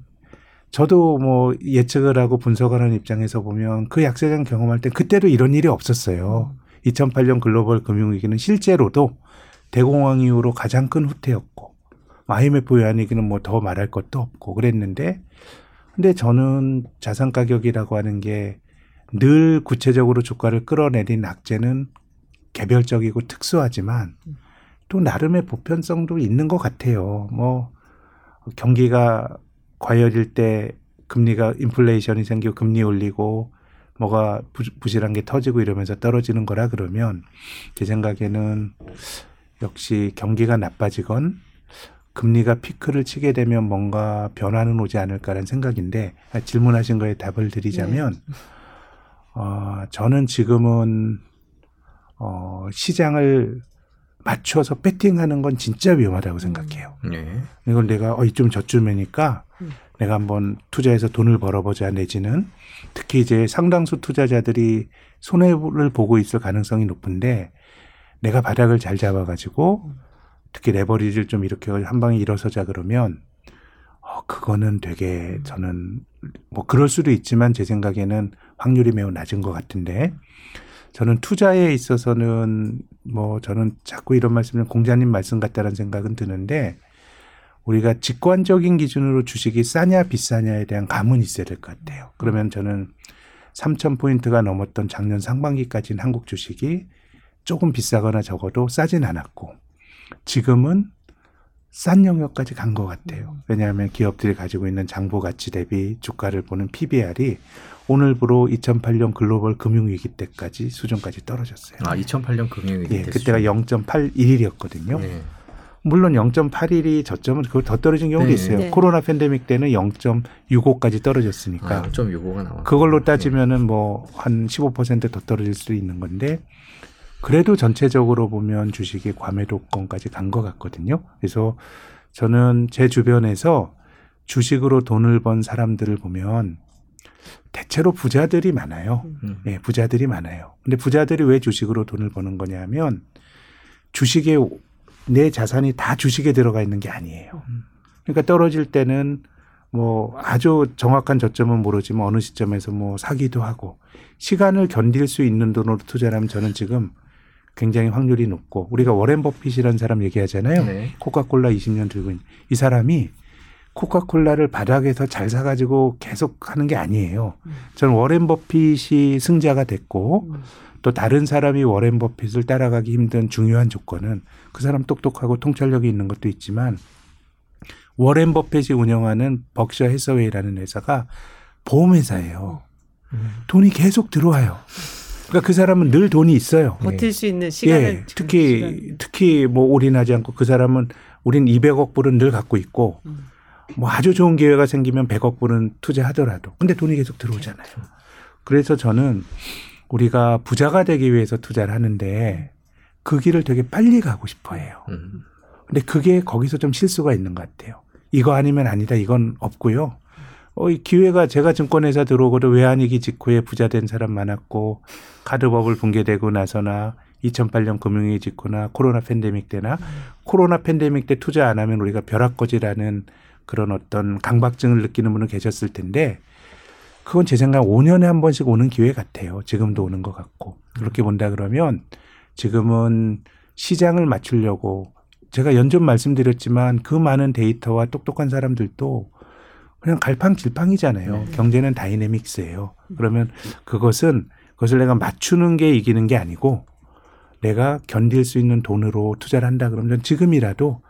저도 뭐 예측을 하고 분석하는 입장에서 보면 그 약세장 경험할 때 그때도 이런 일이 없었어요. 2008년 글로벌 금융위기는 실제로도 대공황 이후로 가장 큰 후퇴였고 IMF 외환위기는 뭐 더 말할 것도 없고 그랬는데 근데 저는 자산 가격이라고 하는 게 늘 구체적으로 주가를 끌어내린 악재는 개별적이고 특수하지만 또 나름의 보편성도 있는 것 같아요. 뭐 경기가 과열일 때 금리가 인플레이션이 생기고 금리 올리고 뭐가 부- 부실한 게 터지고 이러면서 떨어지는 거라 그러면 제 생각에는 역시 경기가 나빠지건 금리가 피크를 치게 되면 뭔가 변화는 오지 않을까라는 생각인데 아, 질문하신 거에 답을 드리자면 어, 저는 지금은 어, 시장을 맞춰서 배팅하는 건 진짜 위험하다고 생각해요. 네. 이걸 내가 어 이쯤 저쯤이니까 음. 내가 한번 투자해서 돈을 벌어보자 내지는 특히 이제 상당수 투자자들이 손해를 보고 있을 가능성이 높은데 내가 바닥을 잘 잡아가지고 특히 레버리지를 좀 이렇게 한 방에 일어서자 그러면 어 그거는 되게 저는 뭐 그럴 수도 있지만 제 생각에는 확률이 매우 낮은 것 같은데 저는 투자에 있어서는 뭐 저는 자꾸 이런 말씀을 공자님 말씀 같다는 생각은 드는데 우리가 직관적인 기준으로 주식이 싸냐 비싸냐에 대한 감은 있어야 될 것 같아요. 그러면 저는 3천 포인트가 넘었던 작년 상반기까지는 한국 주식이 조금 비싸거나 적어도 싸진 않았고 지금은 싼 영역까지 간 것 같아요. 왜냐하면 기업들이 가지고 있는 장부 가치 대비 주가를 보는 PBR이 오늘부로 2008년 글로벌 금융위기 때까지 수준까지 떨어졌어요. 아 2008년 금융위기 예, 때 그때가 수준. 0.81이었거든요. 네. 물론 0.81이 저점은 그걸 더 떨어진 경우도 네. 있어요. 네. 코로나 팬데믹 때는 0.65까지 떨어졌으니까 아, 0.65가 나와. 그걸로 따지면은 뭐 한 15%더 떨어질 수도 있는 건데 그래도 전체적으로 보면 주식이 과매도권까지 간 것 같거든요. 그래서 저는 제 주변에서 주식으로 돈을 번 사람들을 보면 대체로 부자들이 많아요. 음. 예, 부자들이 많아요. 근데 부자들이 왜 주식으로 돈을 버는 거냐면 주식에 내 자산이 다 주식에 들어가 있는 게 아니에요. 그러니까 떨어질 때는 뭐 아주 정확한 저점은 모르지만 어느 시점에서 뭐 사기도 하고 시간을 견딜 수 있는 돈으로 투자를 하면 저는 지금 굉장히 확률이 높고 우리가 워렌 버핏이라는 사람 얘기하잖아요. 네. 코카콜라 20년 들고 있는 이 사람이 코카콜라를 바닥에서 잘 사가지고 계속 하는 게 아니에요. 저는 워렌 버핏이 승자가 됐고 또 다른 사람이 워렌 버핏을 따라가기 힘든 중요한 조건은 그 사람 똑똑하고 통찰력이 있는 것도 있지만 워렌 버핏이 운영하는 벅셔 해서웨이라는 회사가 보험회사예요. 돈이 계속 들어와요. 그러니까 그 사람은 늘 돈이 있어요. 버틸 수 있는 시간을 예, 특히 특히 뭐 올인하지 않고 그 사람은 우린 200억 불은 늘 갖고 있고 음. 뭐 아주 좋은 기회가 생기면 100억 불은 투자하더라도 근데 돈이 계속 들어오잖아요. 그래서 저는 우리가 부자가 되기 위해서 투자를 하는데 그 길을 되게 빨리 가고 싶어 해요. 음. 근데 그게 거기서 좀 실수가 있는 것 같아요. 이거 아니면 아니다 이건 없고요. 어, 이 기회가 제가 증권회사 들어오고도 외환위기 직후에 부자 된 사람 많았고 카드버블 붕괴되고 나서나 2008년 금융위기 직후나 코로나 팬데믹 때나 코로나 팬데믹 때 투자 안 하면 우리가 벼락거지라는 그런 어떤 강박증을 느끼는 분은 계셨을 텐데 그건 제 생각 5년에 한 번씩 오는 기회 같아요. 지금도 오는 것 같고. 그렇게 본다 그러면 지금은 시장을 맞추려고 제가 연전 말씀드렸지만 그 많은 데이터와 똑똑한 사람들도 그냥 갈팡질팡이잖아요. 경제는 다이내믹스예요. 그러면 그것은 그것을 내가 맞추는 게 이기는 게 아니고 내가 견딜 수 있는 돈으로 투자를 한다 그러면 지금이라도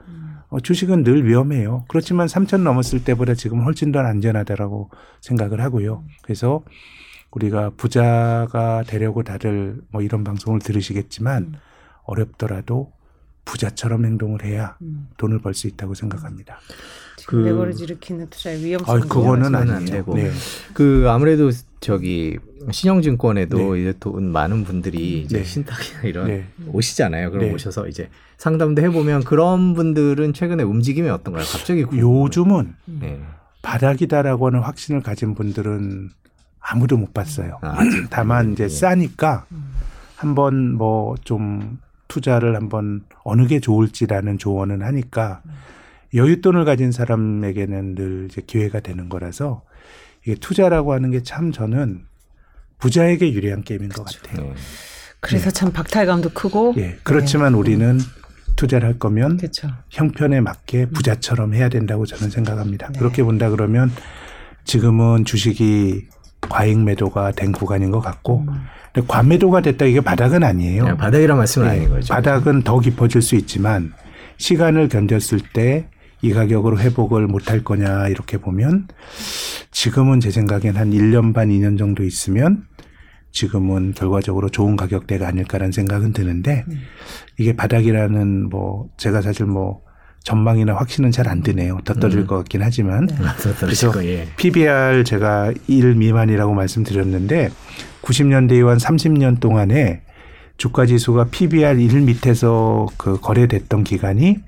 어, 주식은 늘 위험해요. 그렇지만 3천 넘었을 때보다 지금 훨씬 더 안전하다라고 생각을 하고요. 그래서 우리가 부자가 되려고 다들 뭐 이런 방송을 들으시겠지만 어렵더라도 부자처럼 행동을 해야 음. 돈을 벌 수 있다고 생각합니다. 그- 레버리지 일으키는 투자의 위험성. 아, 그거는 안. 되고. 네. 그 아무래도 저기 신영증권에도 네. 이제 돈 많은 분들이 이제 네. 신탁이나 이런 네. 오시잖아요. 그럼 네. 오셔서 이제 상담도 해보면 그런 분들은 최근에 움직임이 어떤가요? 갑자기 구- 요즘은 네. 바닥이다라고 하는 확신을 가진 분들은 아무도 못 봤어요. 아. 다만 이제 예. 싸니까 한번 뭐 좀 투자를 한번 어느 게 좋을지라는 조언은 하니까 여윳돈을 가진 사람에게는 늘 이제 기회가 되는 거라서 이게 투자라고 하는 게 참 저는 부자에게 유리한 게임인 것 같아요. 네. 그래서 참 박탈감도 크고. 예. 그렇지만 우리는 투자를 할 거면 그렇죠. 형편에 맞게 부자처럼 해야 된다고 저는 생각합니다. 네. 그렇게 본다 그러면 지금은 주식이 과잉 매도가 된 구간인 것 같고 음. 근데 과매도가 됐다 이게 바닥은 아니에요. 그냥 바닥이란 말씀은 예, 아닌 거죠. 바닥은 더 깊어질 수 있지만 시간을 견뎠을 때 이 가격으로 회복을 못할 거냐 이렇게 보면 지금은 제 생각엔 한 1년 반 2년 정도 있으면 지금은 결과적으로 좋은 가격대가 아닐까라는 생각은 드는데 이게 바닥이라는 뭐 제가 사실 뭐 전망이나 확신은 잘 안 드네요. 더 떨어질 음. 것 같긴 하지만 그래서 그래서 예. PBR 제가 1 미만이라고 말씀드렸는데 90년대 이후 한 30년 동안에 주가 지수가 PBR 1 밑에서 그 거래됐던 기간이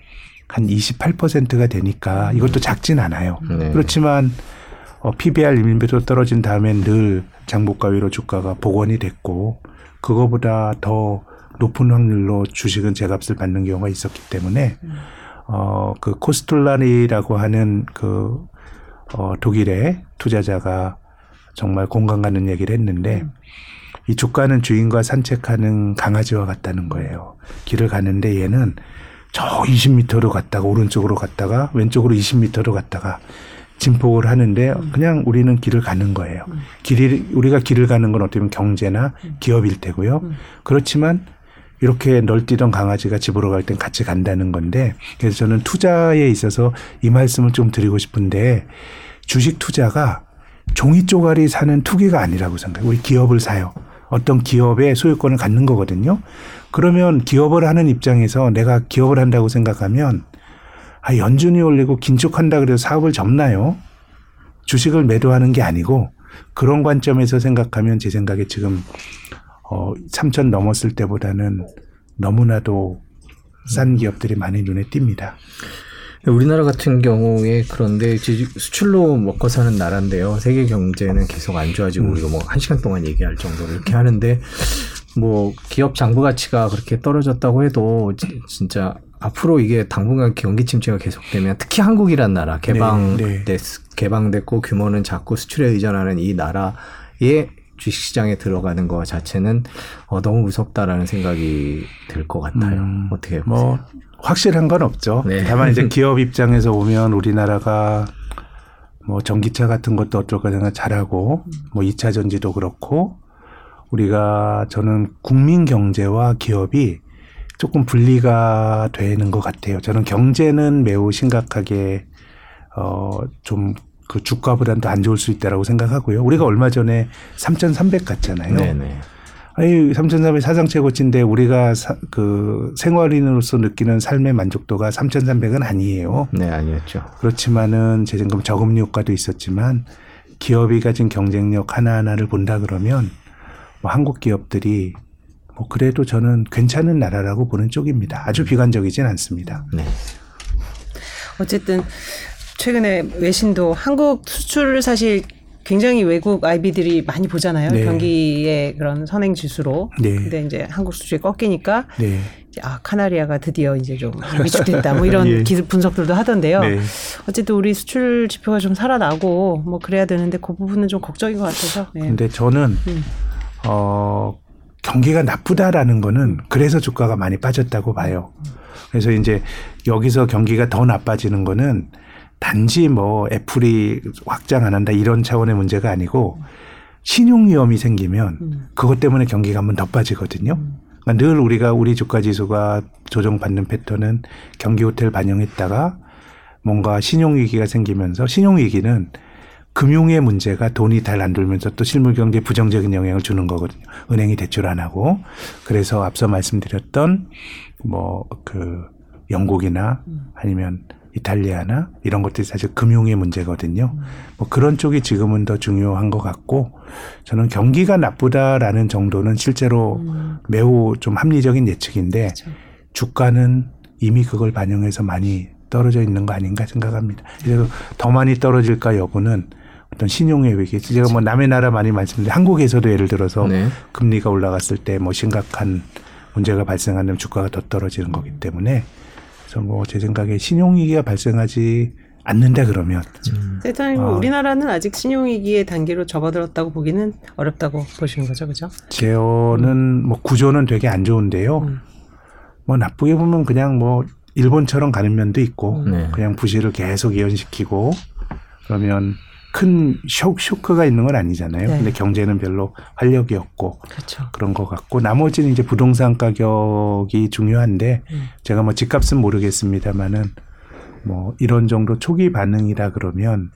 한 28%가 되니까 이것도 작진 않아요. 네. 그렇지만 어, PBR 1밑으로 떨어진 다음엔 늘 장보가 위로 주가가 복원이 됐고 그거보다 더 높은 확률로 주식은 제값을 받는 경우가 있었기 때문에 어, 그 코스툴라니라고 하는 그 어, 독일의 투자자가 정말 공감 가는 얘기를 했는데 이 주가는 주인과 산책하는 강아지와 같다는 거예요. 길을 가는데 얘는 저 20m로 갔다가 오른쪽으로 갔다가 왼쪽으로 20m로 갔다가 진폭을 하는데 그냥 우리는 길을 가는 거예요. 길이 우리가 길을 가는 건 어떻게 보면 경제나 기업일 테고요. 그렇지만 이렇게 널뛰던 강아지가 집으로 갈 땐 같이 간다는 건데 그래서 저는 투자에 있어서 이 말씀을 좀 드리고 싶은데 주식 투자가 종이 쪼가리 사는 투기가 아니라고 생각해요. 우리 기업을 사요. 어떤 기업의 소유권을 갖는 거거든요. 그러면 기업을 하는 입장에서 내가 기업을 한다고 생각하면 아, 연준이 올리고 긴축한다 그래서 사업을 접나요? 주식을 매도하는 게 아니고 그런 관점에서 생각하면 제 생각에 지금 어, 3천 넘었을 때보다는 너무나도 싼 기업들이 많이 눈에 띕니다. 우리나라 같은 경우에 그런데 수출로 먹고 사는 나라인데요. 세계 경제는 계속 안 좋아지고 음. 우리가 뭐 한 시간 동안 얘기할 정도로 이렇게 하는데 뭐 기업 장부 가치가 그렇게 떨어졌다고 해도 지- 진짜 앞으로 이게 당분간 경기 침체가 계속되면 특히 한국이란 나라 개방 네, 네. 개방됐고 규모는 작고 수출에 의존하는 이 나라의 주식시장에 들어가는 거 자체는 어, 너무 무섭다라는 생각이 들 것 같아요. 음, 어떻게 보세요? 뭐 확실한 건 없죠. 네. 다만 이제 기업 입장에서 보면 우리나라가 뭐 전기차 같은 것도 어쩔 거냐 잘하고 뭐 2차 전지도 그렇고 우리가 저는 국민 경제와 기업이 조금 분리가 되는 것 같아요. 저는 경제는 매우 심각하게 어좀 그 주가 불안도 안 좋을 수 있다라고 생각하고요. 우리가 얼마 전에 3,300 갔잖아요. 네네. 아니 3,300 사상 최고치인데 우리가 사, 그 생활인으로서 느끼는 삶의 만족도가 3,300은 아니에요. 네, 아니었죠. 그렇지만은 재정금 저금리 효과도 있었지만 기업이 가진 경쟁력 하나하나를 본다 그러면 뭐 한국 기업들이 뭐 그래도 저는 괜찮은 나라라고 보는 쪽입니다. 아주 비관적이진 않습니다. 네. 어쨌든 최근에 외신도 한국 수출을 사실 굉장히 외국 IB들이 많이 보잖아요. 네. 경기의 그런 선행 지수로. 네. 근데 이제 한국 수출이 꺾이니까 네. 아 카나리아가 드디어 이제 좀 위축됐다. 뭐 이런 예. 기술 분석들도 하던데요. 네. 어쨌든 우리 수출 지표가 좀 살아나고 뭐 그래야 되는데 그 부분은 좀 걱정인 것 같아서. 네. 근데 저는 음. 어 경기가 나쁘다라는 거는 그래서 주가가 많이 빠졌다고 봐요. 그래서 이제 여기서 경기가 더 나빠지는 거는 단지 뭐 애플이 확장 안 한다 이런 차원의 문제가 아니고 신용 위험이 생기면 음. 그것 때문에 경기가 한번 더 빠지거든요. 그러니까 늘 우리가 우리 주가 지수가 조정받는 패턴은 경기 호텔 반영했다가 뭔가 신용 위기가 생기면서 신용 위기는 금융의 문제가 돈이 잘 안 돌면서 또 실물 경제에 부정적인 영향을 주는 거거든요. 은행이 대출 안 하고. 그래서 앞서 말씀드렸던 뭐 그 영국이나 아니면 이탈리아나 이런 것들이 사실 금융의 문제거든요. 뭐 그런 쪽이 지금은 더 중요한 것 같고 저는 경기가 나쁘다라는 정도는 실제로 매우 좀 합리적인 예측인데 그렇죠. 주가는 이미 그걸 반영해서 많이 떨어져 있는 거 아닌가 생각합니다. 그래서 더 많이 떨어질까 여부는 어떤 신용의 위기. 제가 뭐 남의 나라 많이 말씀드린 한국에서도 예를 들어서 네. 금리가 올라갔을 때 뭐 심각한 문제가 발생하면 주가가 더 떨어지는 거기 때문에 그래서 뭐 제 생각에 신용 위기가 발생하지 않는다 그러면 세타님 아. 우리나라는 아직 신용위기의 단계로 접어들었다고 보기는 어렵다고 보시는 거죠, 그죠? 제어는 뭐 구조는 되게 안 좋은데요. 음. 뭐 나쁘게 보면 그냥 뭐 일본처럼 가는 면도 있고 네. 그냥 부실을 계속 이연시키고 그러면 큰 쇼, 쇼크가 있는 건 아니잖아요. 네. 근데 경제는 별로 활력이 없고 그렇죠. 그런 것 같고 나머지는 이제 부동산 가격이 중요한데 음. 제가 뭐 집값은 모르겠습니다만은 뭐 이런 정도 초기 반응이라 그러면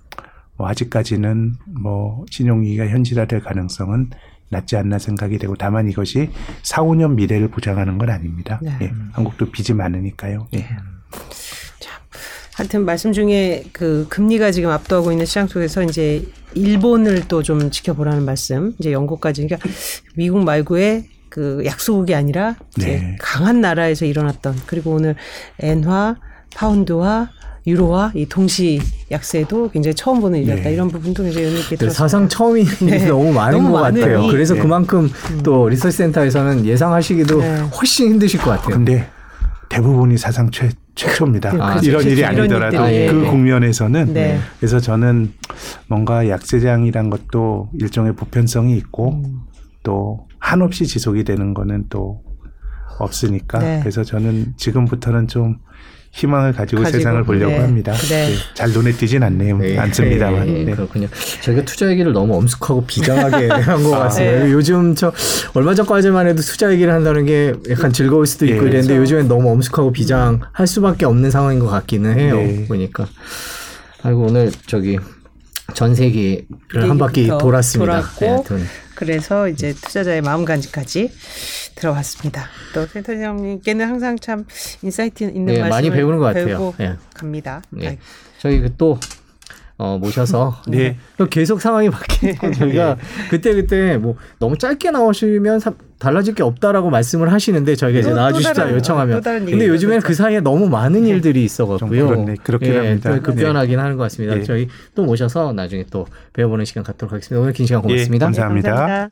뭐 아직까지는 뭐 신용위기가 현실화될 가능성은 낮지 않나 생각이 되고 다만 이것이 4, 5년 미래를 보장하는 건 아닙니다. 네. 예, 한국도 빚이 많으니까요. 예. 하여튼 말씀 중에 그 금리가 지금 압도하고 있는 시장 속에서 이제 일본을 또 좀 지켜보라는 말씀. 이제 영국까지 그러니까 미국 말고의 그 약소국이 아니라 이제 네. 강한 나라에서 일어났던 그리고 오늘 엔화, 파운드화, 유로화 이 동시 약세도 굉장히 처음 보는 일이었다. 네. 이런 부분도 이제 의미 있게 네, 들었습니다. 사상 처음인 일이 네. 너무 많은 너무 것 많으니. 같아요. 그래서 네. 그만큼 또 리서치 센터에서는 예상하시기도 네. 훨씬 힘드실 것 같아요. 근데 대부분이 사상 최, 최초입니다. 네, 그렇죠. 이런 일이 이런 아니더라도 일들이. 예, 그 예. 국면에서는 네. 그래서 저는 뭔가 약세장이란 것도 일종의 보편성이 있고 음. 또 한없이 지속이 되는 거는 또 없으니까 네. 그래서 저는 지금부터는 좀 희망을 가지고, 가지고, 세상을 보려고 네. 합니다. 네. 예, 잘 눈에 띄진 않네요. 네. 않습니다만. 네, 네. 그렇군요. 저희가 투자 얘기를 너무 엄숙하고 비장하게 한 것 같습니다. 네. 요즘 저 얼마 전까지만 해도 투자 얘기를 한다는 게 약간 즐거울 수도 있고 예. 이랬는데 그렇죠. 요즘엔 너무 엄숙하고 비장할 수밖에 없는 상황인 것 같기는 해요. 네. 보니까. 아이고 오늘 저기 전 세계를 한 바퀴 돌았습니다. 돌았고 네, 그래서 이제 투자자의 마음가짐까지 들어봤습니다. 또 센터장님께는 항상 참 insight 있는 네, 말씀을 많이 배우는 것 같아요. 배우고 예. 갑니다. 네. 저희 그또 어, 모셔서 네. 또 계속 상황이 바뀌니까 저희가 그때 그때 뭐 너무 짧게 나오시면 사- 달라질 게 없다라고 말씀을 하시는데 저희가 이제 나와주시자 요청하면 근데 요즘에는. 그 사이에 너무 많은 일들이 있어갖고요. 그렇네. 그렇긴 예, 합니다. 좀 급변하긴 하는 것 같습니다. 네. 저희 또 모셔서 나중에 또 배워보는 시간 갖도록 하겠습니다. 오늘 긴 시간 예, 고맙습니다. 감사합니다. 감사합니다.